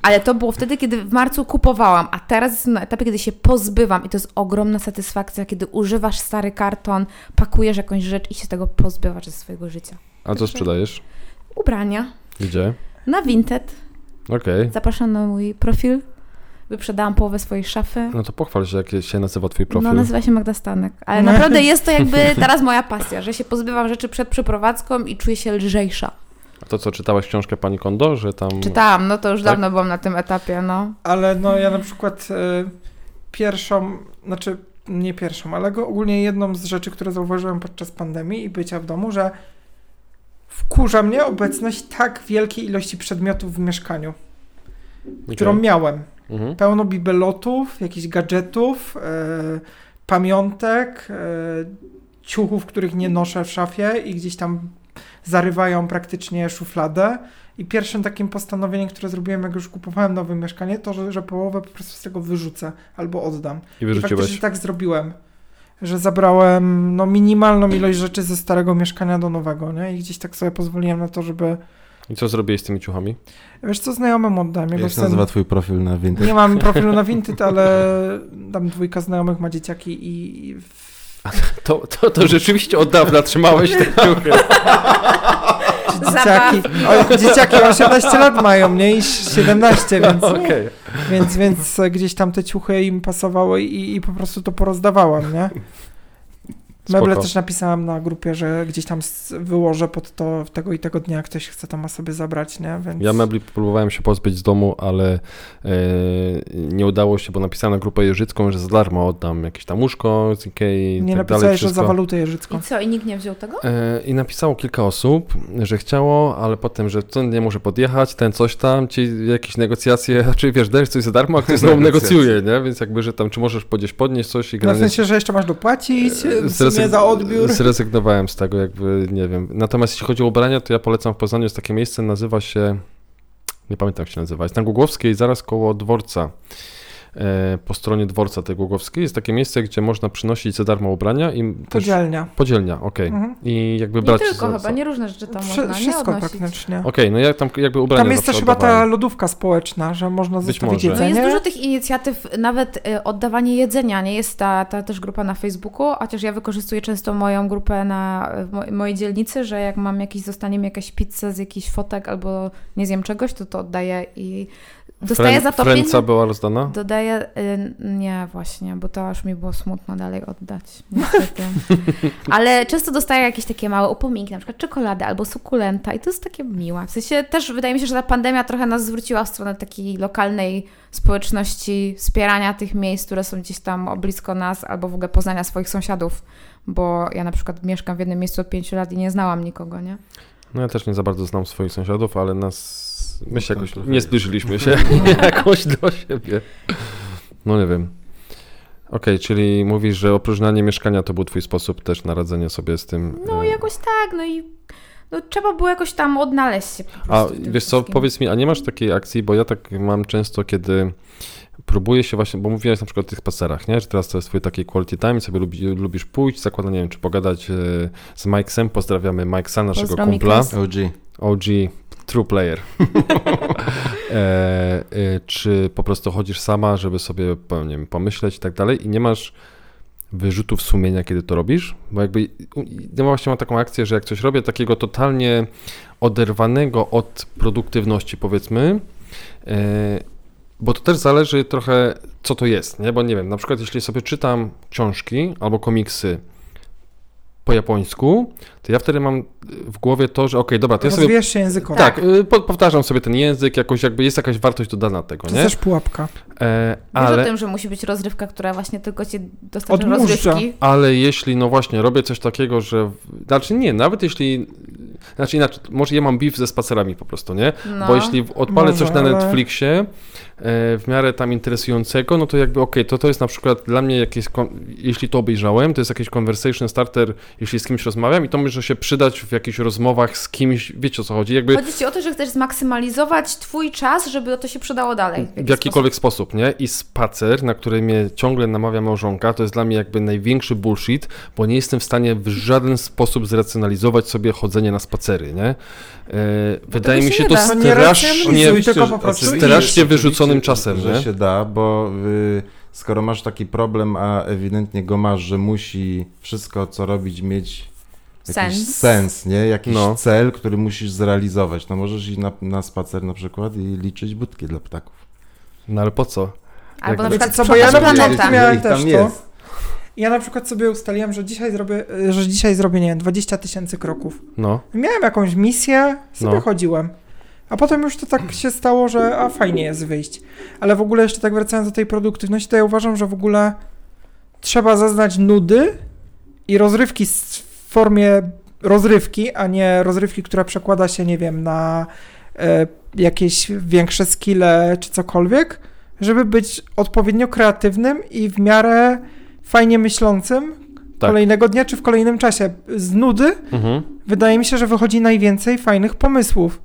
Ale to było wtedy, kiedy w marcu kupowałam, a teraz jestem na etapie, kiedy się pozbywam i to jest ogromna satysfakcja, kiedy używasz stary karton, pakujesz jakąś rzecz i się tego pozbywasz ze swojego życia. A co sprzedajesz? Ubrania Gdzie? na Vinted. Okej. Zapraszam na mój profil. Wyprzedałam połowę swojej szafy. No to pochwal się, jak się nazywa twój profil. No, nazywa się Magda Stanek. Ale No. naprawdę jest to jakby teraz moja pasja, że się pozbywam rzeczy przed przeprowadzką i czuję się lżejsza. A to co, czytałaś książkę Pani Kondo, że tam... Czytałam, no to już Tak? dawno byłam na tym etapie, no. Ale no ja na przykład y, pierwszą, znaczy nie pierwszą, ale go- ogólnie jedną z rzeczy, które zauważyłem podczas pandemii i bycia w domu, że wkurza mnie obecność tak wielkiej ilości przedmiotów w mieszkaniu, Okej. którą miałem. Mhm. Pełno bibelotów, jakichś gadżetów, e, pamiątek, e, ciuchów, których nie noszę w szafie i gdzieś tam zarywają praktycznie szufladę. I pierwszym takim postanowieniem, które zrobiłem, jak już kupowałem nowe mieszkanie, to, że, że połowę po prostu z tego wyrzucę albo oddam. I I faktycznie tak zrobiłem. Że zabrałem no, minimalną ilość rzeczy ze starego mieszkania do nowego, nie? I gdzieś tak sobie pozwoliłem na to, żeby... I co zrobiłeś z tymi ciuchami? Wiesz co, znajomym. Jego Jak się nazywa twój profil na Vinted? Nie mam profilu na Vinted, ale tam dwójka znajomych ma dzieciaki i... To, to, to rzeczywiście od dawna trzymałeś te ciuchy. Dzieciaki, o, dzieciaki 18 lat mają, nie? I 17, więc, Okej. więc, więc gdzieś tam te ciuchy im pasowały i, i po prostu to porozdawałam, nie? Meble Spoko. też napisałam na grupie, że gdzieś tam wyłożę pod to tego i tego dnia, ktoś chce to ma sobie zabrać, nie? Więc... Ja mebli próbowałem się pozbyć z domu, ale e, nie udało się, bo napisałem na grupę jeżycką, że za darmo oddam jakieś tam łóżko z Ikei Nie tak dalej. napisałeś, że za walutę jeżycką. I co, i nikt nie wziął tego? E, I napisało kilka osób, że chciało, ale potem, że ten nie może podjechać, ten coś tam, ci jakieś negocjacje, znaczy wiesz, dajesz coś za darmo, a ktoś znowu negocjuje, nie? Więc jakby, że tam czy możesz gdzieś podnieść coś i No w generalnie sensie, że jeszcze masz dopłacić E, sumie za odbiór. Zrezygnowałem z tego, jakby, nie wiem. Natomiast jeśli chodzi o ubrania, to ja polecam w Poznaniu, jest takie miejsce, nazywa się, nie pamiętam jak się nazywa, jest na Głogowskiej, zaraz koło dworca. E, po stronie dworca tej Głogowskiej jest takie miejsce, gdzie można przynosić za darmo ubrania i też... Podzielnia. Podzielnia, okej. Mhm. I jakby Nie brać... tylko za- chyba, za- nie różne rzeczy tam Wszy- można nie Wszystko odnosić. praktycznie. Okej, no ja tam jakby ubrania Tam jest też chyba ta lodówka społeczna, że można Być zostawić może. No jedzenie. jest dużo tych inicjatyw, nawet y, oddawanie jedzenia, nie jest ta, ta też grupa na Facebooku, chociaż ja wykorzystuję często moją grupę na w mo- mojej dzielnicy, że jak mam jakiś, zostanie mi jakaś pizza z jakichś fotek albo nie zjem czegoś, to to oddaję i dostaję Frę- za to pieniądze. była rozdana? Dodaję, y, nie właśnie, bo to aż mi było smutno dalej oddać, niestety. Ale często dostaję jakieś takie małe upominki, na przykład czekoladę albo sukulenta i to jest takie miłe. W sensie też wydaje mi się, że ta pandemia trochę nas zwróciła w stronę takiej lokalnej społeczności, wspierania tych miejsc, które są gdzieś tam blisko nas, albo w ogóle poznania swoich sąsiadów, bo ja na przykład mieszkam w jednym miejscu od pięciu lat i nie znałam nikogo, nie? No ja też nie za bardzo znam swoich sąsiadów, ale nas, my się jakoś nie zbliżyliśmy się jakoś do siebie. No nie wiem. Okej, czyli mówisz, że opróżnianie mieszkania to był twój sposób też na radzenie sobie z tym. No e, jakoś tak, no i no, trzeba było jakoś tam odnaleźć się po A wiesz co, wszystkim. powiedz mi, a nie masz takiej akcji, bo ja tak mam często, kiedy próbuję się właśnie, bo mówiłeś na przykład o tych spacerach, nie? Że teraz to jest twój taki quality time, sobie lubi, lubisz pójść, zakładam, nie wiem, czy pogadać e, z Mike'sem, pozdrawiamy Mike'sa, naszego Pozdro, kumpla. OG. OG True Player. e, e, czy po prostu chodzisz sama, żeby sobie nie wiem, pomyśleć i tak dalej i nie masz wyrzutów sumienia, kiedy to robisz? Bo jakby ja właśnie mam taką akcję, że jak coś robię takiego totalnie oderwanego od produktywności, powiedzmy, e, bo to też zależy trochę, co to jest, nie? Bo nie wiem, na przykład jeśli sobie czytam książki albo komiksy po japońsku, to ja wtedy mam w głowie to, że okej, dobra, to ja sobie się językowo. tak, y, po, powtarzam sobie ten język, jakoś jakby jest jakaś wartość dodana tego, To nie? jest też pułapka. E, Wiesz o ale, tym, że musi być rozrywka, która właśnie tylko ci dostarcza Odmurza. rozrywki. ale jeśli, no właśnie, robię coś takiego, że, znaczy nie, nawet jeśli, znaczy inaczej, może ja mam beef ze spacerami po prostu, nie? No. Bo jeśli w- odpalę Może, coś na Netflixie e, w miarę tam interesującego, no to jakby okej, to to jest na przykład dla mnie jakieś, jeśli to obejrzałem, to jest jakiś conversation starter, jeśli z kimś rozmawiam i to może się przydać w jakichś rozmowach z kimś, wiecie o co chodzi, jakby Chodzi ci o to, że chcesz zmaksymalizować twój czas, żeby to się przydało dalej. w jakikolwiek sposób, nie? I spacer, na który mnie ciągle namawia małżonka, to jest dla mnie jakby największy bullshit, bo nie jestem w stanie w żaden sposób zracjonalizować sobie chodzenie na spacery, nie? E, wydaje się mi się nie to strasznie, oczywiście, strasznie wyrzuconym czasem, że nie? się da, bo y, skoro masz taki problem, a ewidentnie go masz, że musi wszystko, co robić, mieć jakiś Sens. sens, nie? Jakiś No. cel, który musisz zrealizować. No możesz iść na, na spacer na przykład i liczyć budki dla ptaków. No ale po co? Albo na Wiecie przykład co, bo ja na początku miałem też to. jest. Ja na przykład sobie ustaliłem, że dzisiaj zrobię, że dzisiaj zrobię, nie wiem, 20 tysięcy kroków. No, Miałem jakąś misję, sobie No. chodziłem. A potem już to tak się stało, że a fajnie jest wyjść. Ale w ogóle jeszcze tak wracając do tej produktywności, to ja uważam, że w ogóle trzeba zaznać nudy i rozrywki w formie rozrywki, a nie rozrywki, która przekłada się, nie wiem, na e, jakieś większe skille czy cokolwiek, żeby być odpowiednio kreatywnym i w miarę fajnie myślącym Tak. kolejnego dnia czy w kolejnym czasie. Z nudy mhm. wydaje mi się, że wychodzi najwięcej fajnych pomysłów.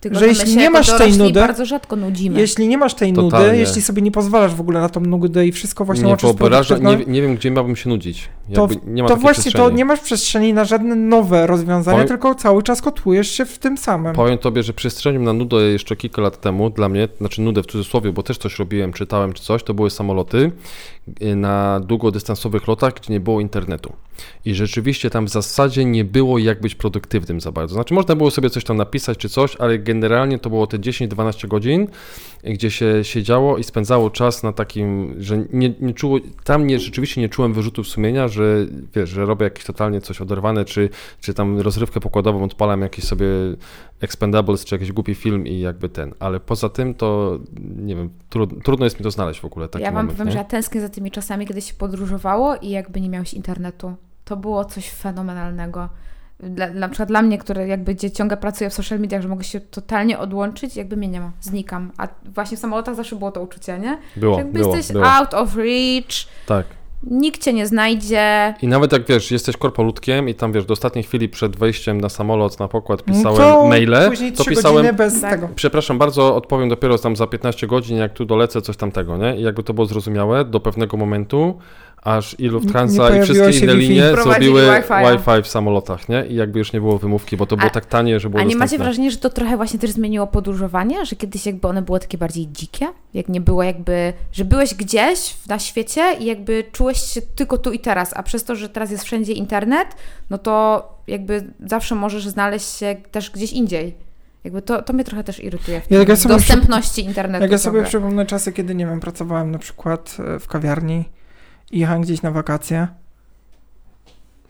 Tylko, że my jeśli nie masz tej nudy- bardzo rzadko nudzimy. Jeśli nie masz tej Totalnie. nudy, jeśli sobie nie pozwalasz w ogóle na tą nudę i wszystko właśnie nie produktywną, nie, nie wiem, gdzie miałbym się nudzić. To- nie ma to właśnie to przestrzeni. nie masz przestrzeni na żadne nowe rozwiązania, Powiem- tylko cały czas kotłujesz się w tym samym. Powiem tobie, że przestrzenią na nudę jeszcze kilka lat temu dla mnie, znaczy nudę w cudzysłowie, bo też coś robiłem, czytałem czy coś, to były samoloty y, na długodystansowych lotach, gdzie nie było internetu. I rzeczywiście tam w zasadzie nie było jak być produktywnym za bardzo. Znaczy można było sobie coś tam napisać czy coś, ale generalnie to było te 10-12 godzin, y, gdzie się siedziało i spędzało czas na takim, że nie, nie czuło, tam nie, rzeczywiście nie czułem wyrzutów sumienia, że wiesz, że robię jakieś totalnie coś oderwane, czy, czy tam rozrywkę pokładową odpalam jakiś sobie Expendables czy jakiś głupi film i jakby ten, ale poza tym to nie wiem, trud, trudno jest mi to znaleźć w ogóle taki ja wam moment, powiem, nie? że ja tęsknię za tymi czasami, kiedy się podróżowało i jakby nie miałeś internetu. To było coś fenomenalnego. Dla, na przykład dla mnie, który jakby gdzie ciągle pracuję w social mediach, że mogę się totalnie odłączyć, jakby mnie nie ma, znikam. A właśnie w samolotach zawsze było to uczucie, nie? Było, że jakby było, jesteś było. out of reach, Tak. Nikt cię nie znajdzie. I nawet jak wiesz, jesteś korpoludkiem i tam wiesz, do ostatniej chwili przed wejściem na samolot, na pokład No pisałem to maile, Później to 3 pisałem godziny bez Tak. tego. Przepraszam bardzo, odpowiem dopiero tam za 15 godzin, jak tu dolecę, coś tamtego, nie? I jakby to było zrozumiałe do pewnego momentu, aż i Lufthansa i wszystkie inne linie zrobiły. Wi-Fi w samolotach, nie? I jakby już nie było wymówki, bo to było A- tak tanie, że było A nie macie dostępne. wrażenia, że to trochę właśnie też zmieniło podróżowanie? Że kiedyś jakby one były takie bardziej dzikie? Jak nie było jakby, że byłeś gdzieś na świecie i jakby czułeś się tylko tu i teraz, a przez to, że teraz jest wszędzie internet, no to jakby zawsze możesz znaleźć się też gdzieś indziej. Jakby to, to mnie trochę też irytuje w Ja tym tak sobie dostępności internetu. Jak ja sobie ciągle. przypomnę czasy, kiedy, nie wiem, pracowałem na przykład e, w kawiarni i jechałem gdzieś na wakacje,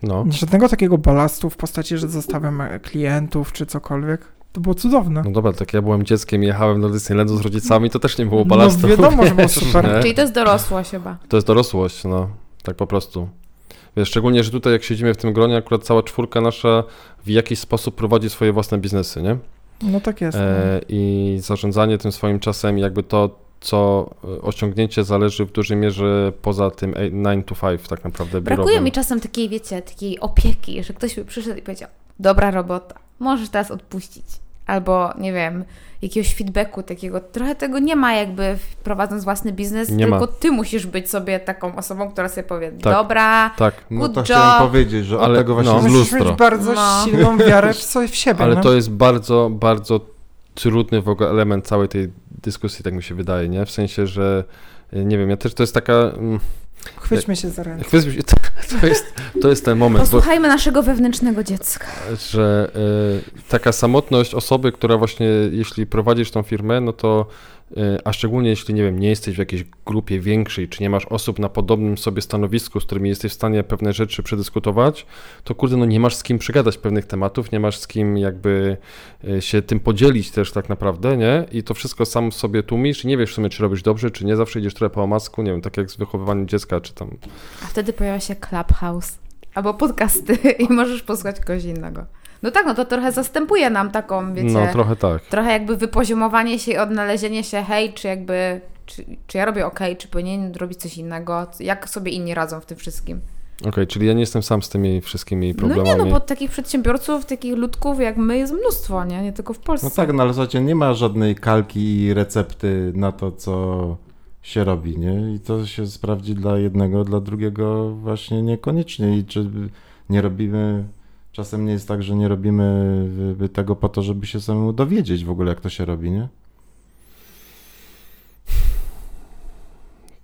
No. żadnego takiego balastu w postaci, że zostawiam e, klientów czy cokolwiek, to było cudowne. No dobra, tak ja byłem dzieckiem i jechałem do Disneylandu z rodzicami, to też nie było No balastu. wiadomo, że było wiesz, super. nie? Czyli to jest dorosłość chyba. To jest dorosłość, no. Tak po prostu. Wiesz, szczególnie, że tutaj jak siedzimy w tym gronie, akurat cała czwórka nasza w jakiś sposób prowadzi swoje własne biznesy, nie? No tak jest. E, I zarządzanie tym swoim czasem, jakby to, co e, osiągnięcie zależy w dużej mierze poza tym 9 to 5 tak naprawdę Brakuje biurowym. mi czasem takiej, wiecie, takiej opieki, że ktoś by przyszedł i powiedział, dobra robota, możesz teraz odpuścić. Albo, nie wiem, jakiegoś feedbacku takiego. Trochę tego nie ma jakby prowadząc własny biznes, Nie tylko ma. ty musisz być sobie taką osobą, która sobie powie, Tak. dobra, Tak, No Good to job. chciałem powiedzieć, że Ale- tego właśnie no. jest Musisz lustro. mieć bardzo No. silną wiarę w, sobie, w siebie. ale no. to jest bardzo, bardzo trudny w ogóle element całej tej dyskusji, tak mi się wydaje, nie? W sensie, że e, nie wiem, ja też to jest taka... mm, Chwyćmy się za ręce. chwyć- To jest, to jest ten moment, bo, posłuchajmy naszego wewnętrznego dziecka. że e, taka samotność osoby, która właśnie, jeśli prowadzisz tą firmę, no to a szczególnie jeśli, nie wiem, nie jesteś w jakiejś grupie większej, czy nie masz osób na podobnym sobie stanowisku, z którymi jesteś w stanie pewne rzeczy przedyskutować, to kurde, no nie masz z kim przygadać pewnych tematów, nie masz z kim jakby e, się tym podzielić też tak naprawdę, nie? I to wszystko sam sobie tłumisz i nie wiesz w sumie, czy robisz dobrze, czy nie, zawsze idziesz trochę po omasku, nie wiem, tak jak z wychowywaniem dziecka, czy tam A wtedy pojawia się Clubhouse albo podcasty i możesz posłuchać kogoś innego. No tak, no to trochę zastępuje nam taką, wiecie, No trochę tak. trochę jakby wypoziomowanie się i odnalezienie się, hej, czy jakby, czy, czy ja robię ok, czy powinienem robić coś innego, jak sobie inni radzą w tym wszystkim. Okej, czyli ja nie jestem sam z tymi wszystkimi problemami. No nie, no bo takich przedsiębiorców, takich ludków jak my jest mnóstwo, nie? Nie tylko w Polsce. No tak, no ale słuchajcie, nie ma żadnej kalki i recepty na to, co się robi, nie? I to się sprawdzi dla jednego, dla drugiego właśnie niekoniecznie. I czy nie robimy, czasem nie jest tak, że nie robimy y, y, tego po to, żeby się samemu dowiedzieć w ogóle, jak to się robi, nie?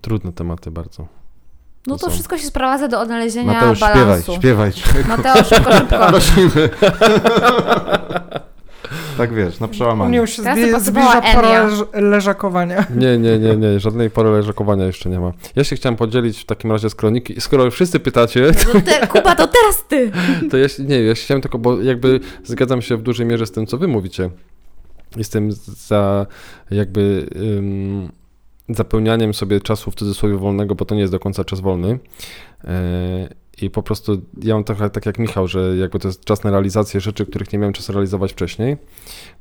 Trudne tematy bardzo. No to są. wszystko się sprowadza do odnalezienia Mateusz, śpiewaj, balansu. śpiewaj. Mateusz, szybko, szybko. Prosimy. tak wiesz, na U mnie przełamanie. już się Teraz zbliża pora leż, leżakowania. Nie, nie, nie, nie, żadnej pory leżakowania jeszcze nie ma. Ja się chciałem podzielić w takim razie z kroniki. Skoro wszyscy pytacie, No to te, Kuba, to teraz ty! to ja się, nie, ja się chciałem tylko, bo jakby zgadzam się w dużej mierze z tym, co wy mówicie. Jestem za jakby ym, zapełnianiem sobie czasu w cudzysłowie wolnego, bo to nie jest do końca czas wolny. E, I po prostu ja mam trochę tak jak Michał, że jakby to jest czas na realizację rzeczy, których nie miałem czasu realizować wcześniej,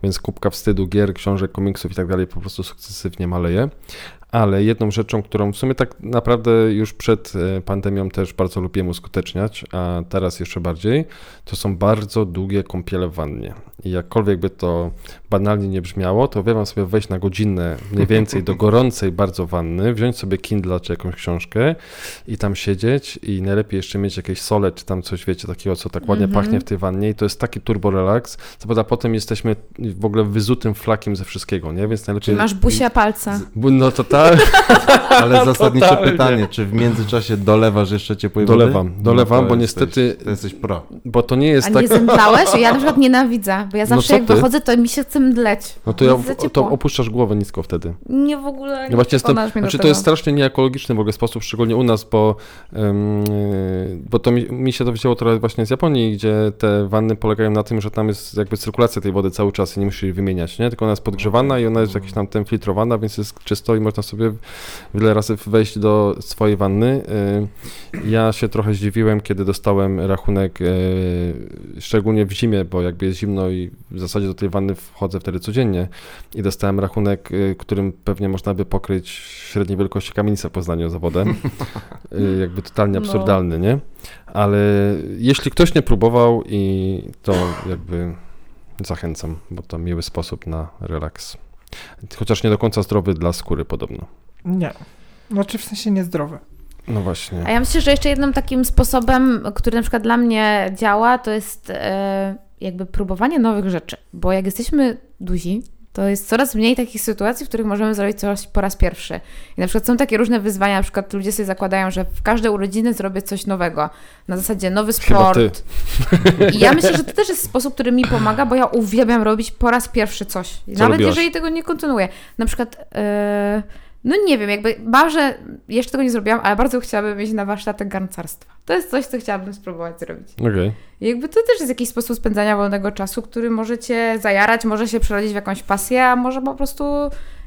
więc kubka wstydu, gier, książek, komiksów i tak dalej po prostu sukcesywnie maleje. Ale jedną rzeczą, którą w sumie tak naprawdę już przed e, pandemią też bardzo lubiłem uskuteczniać, a teraz jeszcze bardziej, to są bardzo długie kąpiele w wannie. I jakkolwiek by to banalnie nie brzmiało, to uwielbiam sobie wejść na godzinę mniej więcej do gorącej bardzo wanny, wziąć sobie Kindle czy jakąś książkę i tam siedzieć i najlepiej jeszcze mieć jakieś sole czy tam coś, wiecie, takiego, co tak ładnie Mhm. pachnie w tej wannie i to jest taki turbo relaks, co prawda potem jesteśmy w ogóle wyzutym flakiem ze wszystkiego, nie? Więc najlepiej... Masz busia palca. No to tak, Ale zasadnicze Totalnie. pytanie, czy w międzyczasie dolewasz jeszcze ciepłej Dolewam, wody? dolewam, to bo jesteś- niestety- To jesteś pro. bo to nie A jest nie tak... zemdlałeś? Ja na przykład nienawidzę, bo ja zawsze co jak ty? wychodzę, to mi się chce mdleć. No to, ja, to opuszczasz głowę nisko wtedy. Nie w ogóle nie No właśnie jestem, znaczy to jest strasznie nieekologiczny w ogóle sposób, szczególnie u nas, bo, yy, bo to mi, mi się to wzięło trochę właśnie z Japonii, gdzie te wanny polegają na tym, że tam jest jakby cyrkulacja tej wody cały czas i nie musisz jej wymieniać, nie? Tylko ona jest podgrzewana i ona jest jakiś tam tem filtrowana, więc jest czysto i można sobie wiele razy wejść do swojej wanny. Yy, Ja się trochę zdziwiłem, kiedy dostałem rachunek, yy, szczególnie w zimie, bo jakby jest zimno i w zasadzie do tej wanny wchodzę wtedy codziennie i dostałem rachunek, y, którym pewnie można by pokryć średniej wielkości kamienicę w Poznaniu za wodę. Y, Jakby totalnie No. absurdalny, nie? Ale jeśli ktoś nie próbował i to jakby zachęcam, bo to miły sposób na relaks. Chociaż nie do końca zdrowy dla skóry podobno. Nie. Znaczy w sensie niezdrowe. No właśnie. A ja myślę, że jeszcze jednym takim sposobem, który na przykład dla mnie działa, to jest e, jakby próbowanie nowych rzeczy. Bo jak jesteśmy duzi, to jest coraz mniej takich sytuacji, w których możemy zrobić coś po raz pierwszy. I na przykład są takie różne wyzwania, na przykład ludzie sobie zakładają, że w każde urodziny zrobię coś nowego. Na zasadzie nowy sport. I ja myślę, że to też jest sposób, który mi pomaga, bo ja uwielbiam robić po raz pierwszy coś. Co Nawet robiłaś? jeżeli tego nie kontynuuję. Na przykład, e, no nie wiem, jakby może jeszcze tego nie zrobiłam, ale bardzo chciałabym iść na warsztaty garncarstwa. To jest coś, co chciałabym spróbować zrobić. Okej. I jakby to też jest jakiś sposób spędzania wolnego czasu, który może cię zajarać, może się przerodzić w jakąś pasję, a może po prostu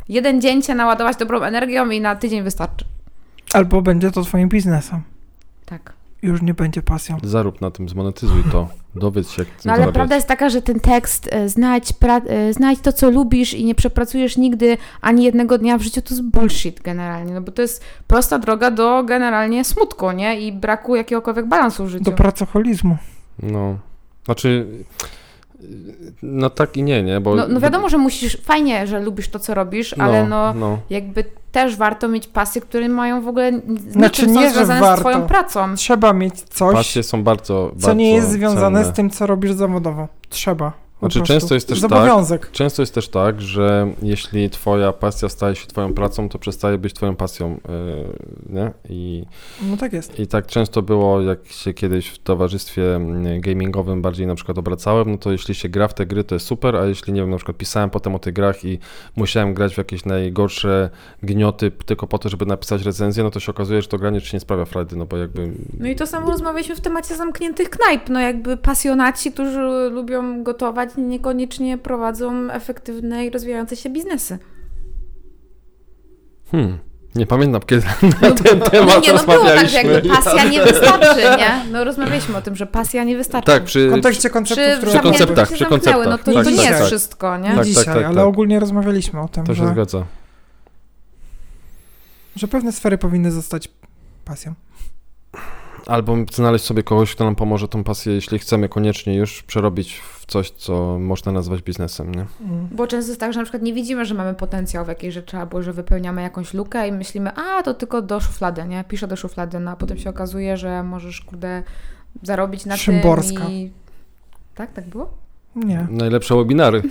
jeden dzień cię naładować dobrą energią i na tydzień wystarczy. Albo będzie to twoim biznesem. Tak. Już nie będzie pasją. Zarób na tym, zmonetyzuj to. Dowiedz się, jak No ale zarabiać. prawda jest taka, że ten tekst, e, znajdź, pra- e, znajdź to, co lubisz i nie przepracujesz nigdy ani jednego dnia w życiu, to jest bullshit generalnie, no bo to jest prosta droga do generalnie smutku, nie? I braku jakiegokolwiek balansu w życiu. Do pracoholizmu. No, znaczy, no tak i nie, nie, bo... No, no wiadomo, że musisz, fajnie, że lubisz to, co robisz, ale no, no. jakby też warto mieć pasje, które mają w ogóle z Znaczy są nie, że związane warto. z twoją pracą. Trzeba mieć coś, Pasje są bardzo, co bardzo nie jest związane cenne. z tym, co robisz zawodowo. Trzeba. Znaczy, często jest też tak-. Często jest też tak, że jeśli twoja pasja staje się twoją pracą, to przestaje być twoją pasją, yy, nie? I, No tak jest. I tak często było, jak się kiedyś w towarzystwie mm, gamingowym bardziej na przykład obracałem, no to jeśli się gra w te gry, to jest super, a jeśli, nie wiem, na przykład pisałem potem o tych grach i musiałem grać w jakieś najgorsze gnioty tylko po to, żeby napisać recenzję, no to się okazuje, że to granie ci nie sprawia frajdy, no bo jakby... No i to samo rozmawialiśmy w temacie zamkniętych knajp. No jakby pasjonaci, którzy lubią gotować, niekoniecznie prowadzą efektywne i rozwijające się biznesy. Hmm, nie pamiętam, kiedy na ten temat No nie, no było tak, że rozmawialiśmy. jakby pasja nie wystarczy, nie? No rozmawialiśmy o tym, że pasja nie wystarczy. Tak, przy, W kontekście konceptów, przy, które przy konceptach, się przy zamknęły, konceptach. No to, Tak, to nie tak, jest tak. wszystko, nie? Nie Tak, dzisiaj, tak, tak, ale tak. ogólnie rozmawialiśmy o tym, to się że, zgadza. że pewne sfery powinny zostać pasją. Albo znaleźć sobie kogoś, kto nam pomoże tą pasję, jeśli chcemy koniecznie już przerobić w coś, co można nazwać biznesem, nie? Mm. Bo często jest tak, że na przykład nie widzimy, że mamy potencjał w jakiejś rzeczy, albo że wypełniamy jakąś lukę i myślimy, a to tylko do szuflady, nie? Piszę do szuflady, no a potem się okazuje, że możesz, kurde, zarobić na Szymborska. tym i... Tak, tak było? Nie. Najlepsze webinary.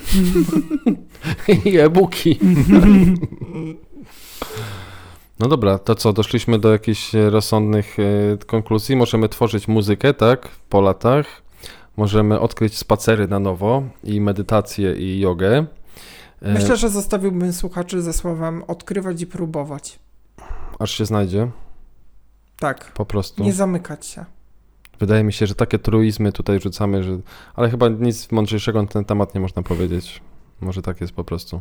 I e-booki. No dobra, to co, doszliśmy do jakichś e, rozsądnych e, konkluzji. Możemy tworzyć muzykę, tak, po latach. Możemy odkryć spacery na nowo i medytację i jogę. E, Myślę, że zostawiłbym słuchaczy ze słowem odkrywać i próbować. Aż się znajdzie, Tak. po prostu. Nie zamykać się. Wydaje mi się, że takie truizmy tutaj rzucamy, że... ale chyba nic mądrzejszego na ten temat nie można powiedzieć. Może tak jest po prostu.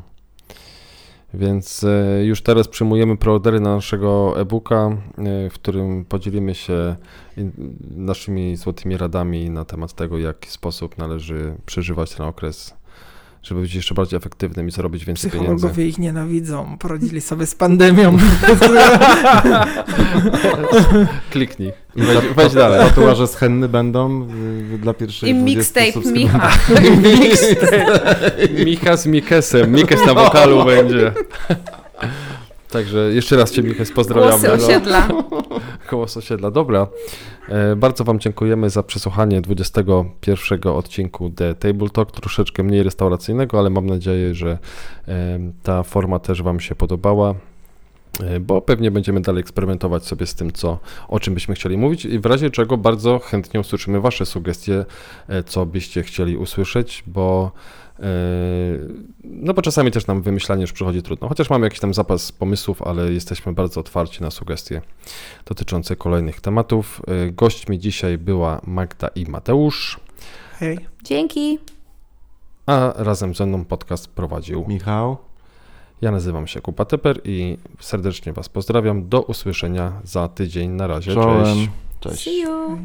Więc e, już teraz przyjmujemy preordery na naszego e-booka, e, w którym podzielimy się naszymi złotymi radami na temat tego, w jaki sposób należy przeżywać ten okres, żeby być jeszcze bardziej efektywnym i zarobić więcej pieniędzy. Psychologowie ich nienawidzą. Poradzili sobie z pandemią. Kliknij. Wejdź, wejdź dalej. Tatuaże z henny będą dla pierwszej I 20 mixtape. Micha. Micha z Mikesem. Mikes na wokalu będzie. Także jeszcze raz Cię, Mikes, pozdrawiamy. Głosy no. osiedla. Głos osiedla. Dobra. E, bardzo Wam dziękujemy za przesłuchanie 21 odcinku The Table Talk, troszeczkę mniej restauracyjnego, ale mam nadzieję, że e, ta forma też Wam się podobała. e, Bo pewnie będziemy dalej eksperymentować sobie z tym, co, o czym byśmy chcieli mówić, i w razie czego bardzo chętnie usłyszymy Wasze sugestie, co byście chcieli usłyszeć, bo no bo czasami też nam wymyślanie już przychodzi trudno, chociaż mamy jakiś tam zapas pomysłów, ale jesteśmy bardzo otwarci na sugestie dotyczące kolejnych tematów. E, Gośćmi dzisiaj była Magda i Mateusz, Hej. Dzięki. a razem ze mną podcast prowadził. Michał. Ja nazywam się Kupa Teper i serdecznie Was pozdrawiam. Do usłyszenia za tydzień. Na razie. Czołem. Cześć. Cześć. See you.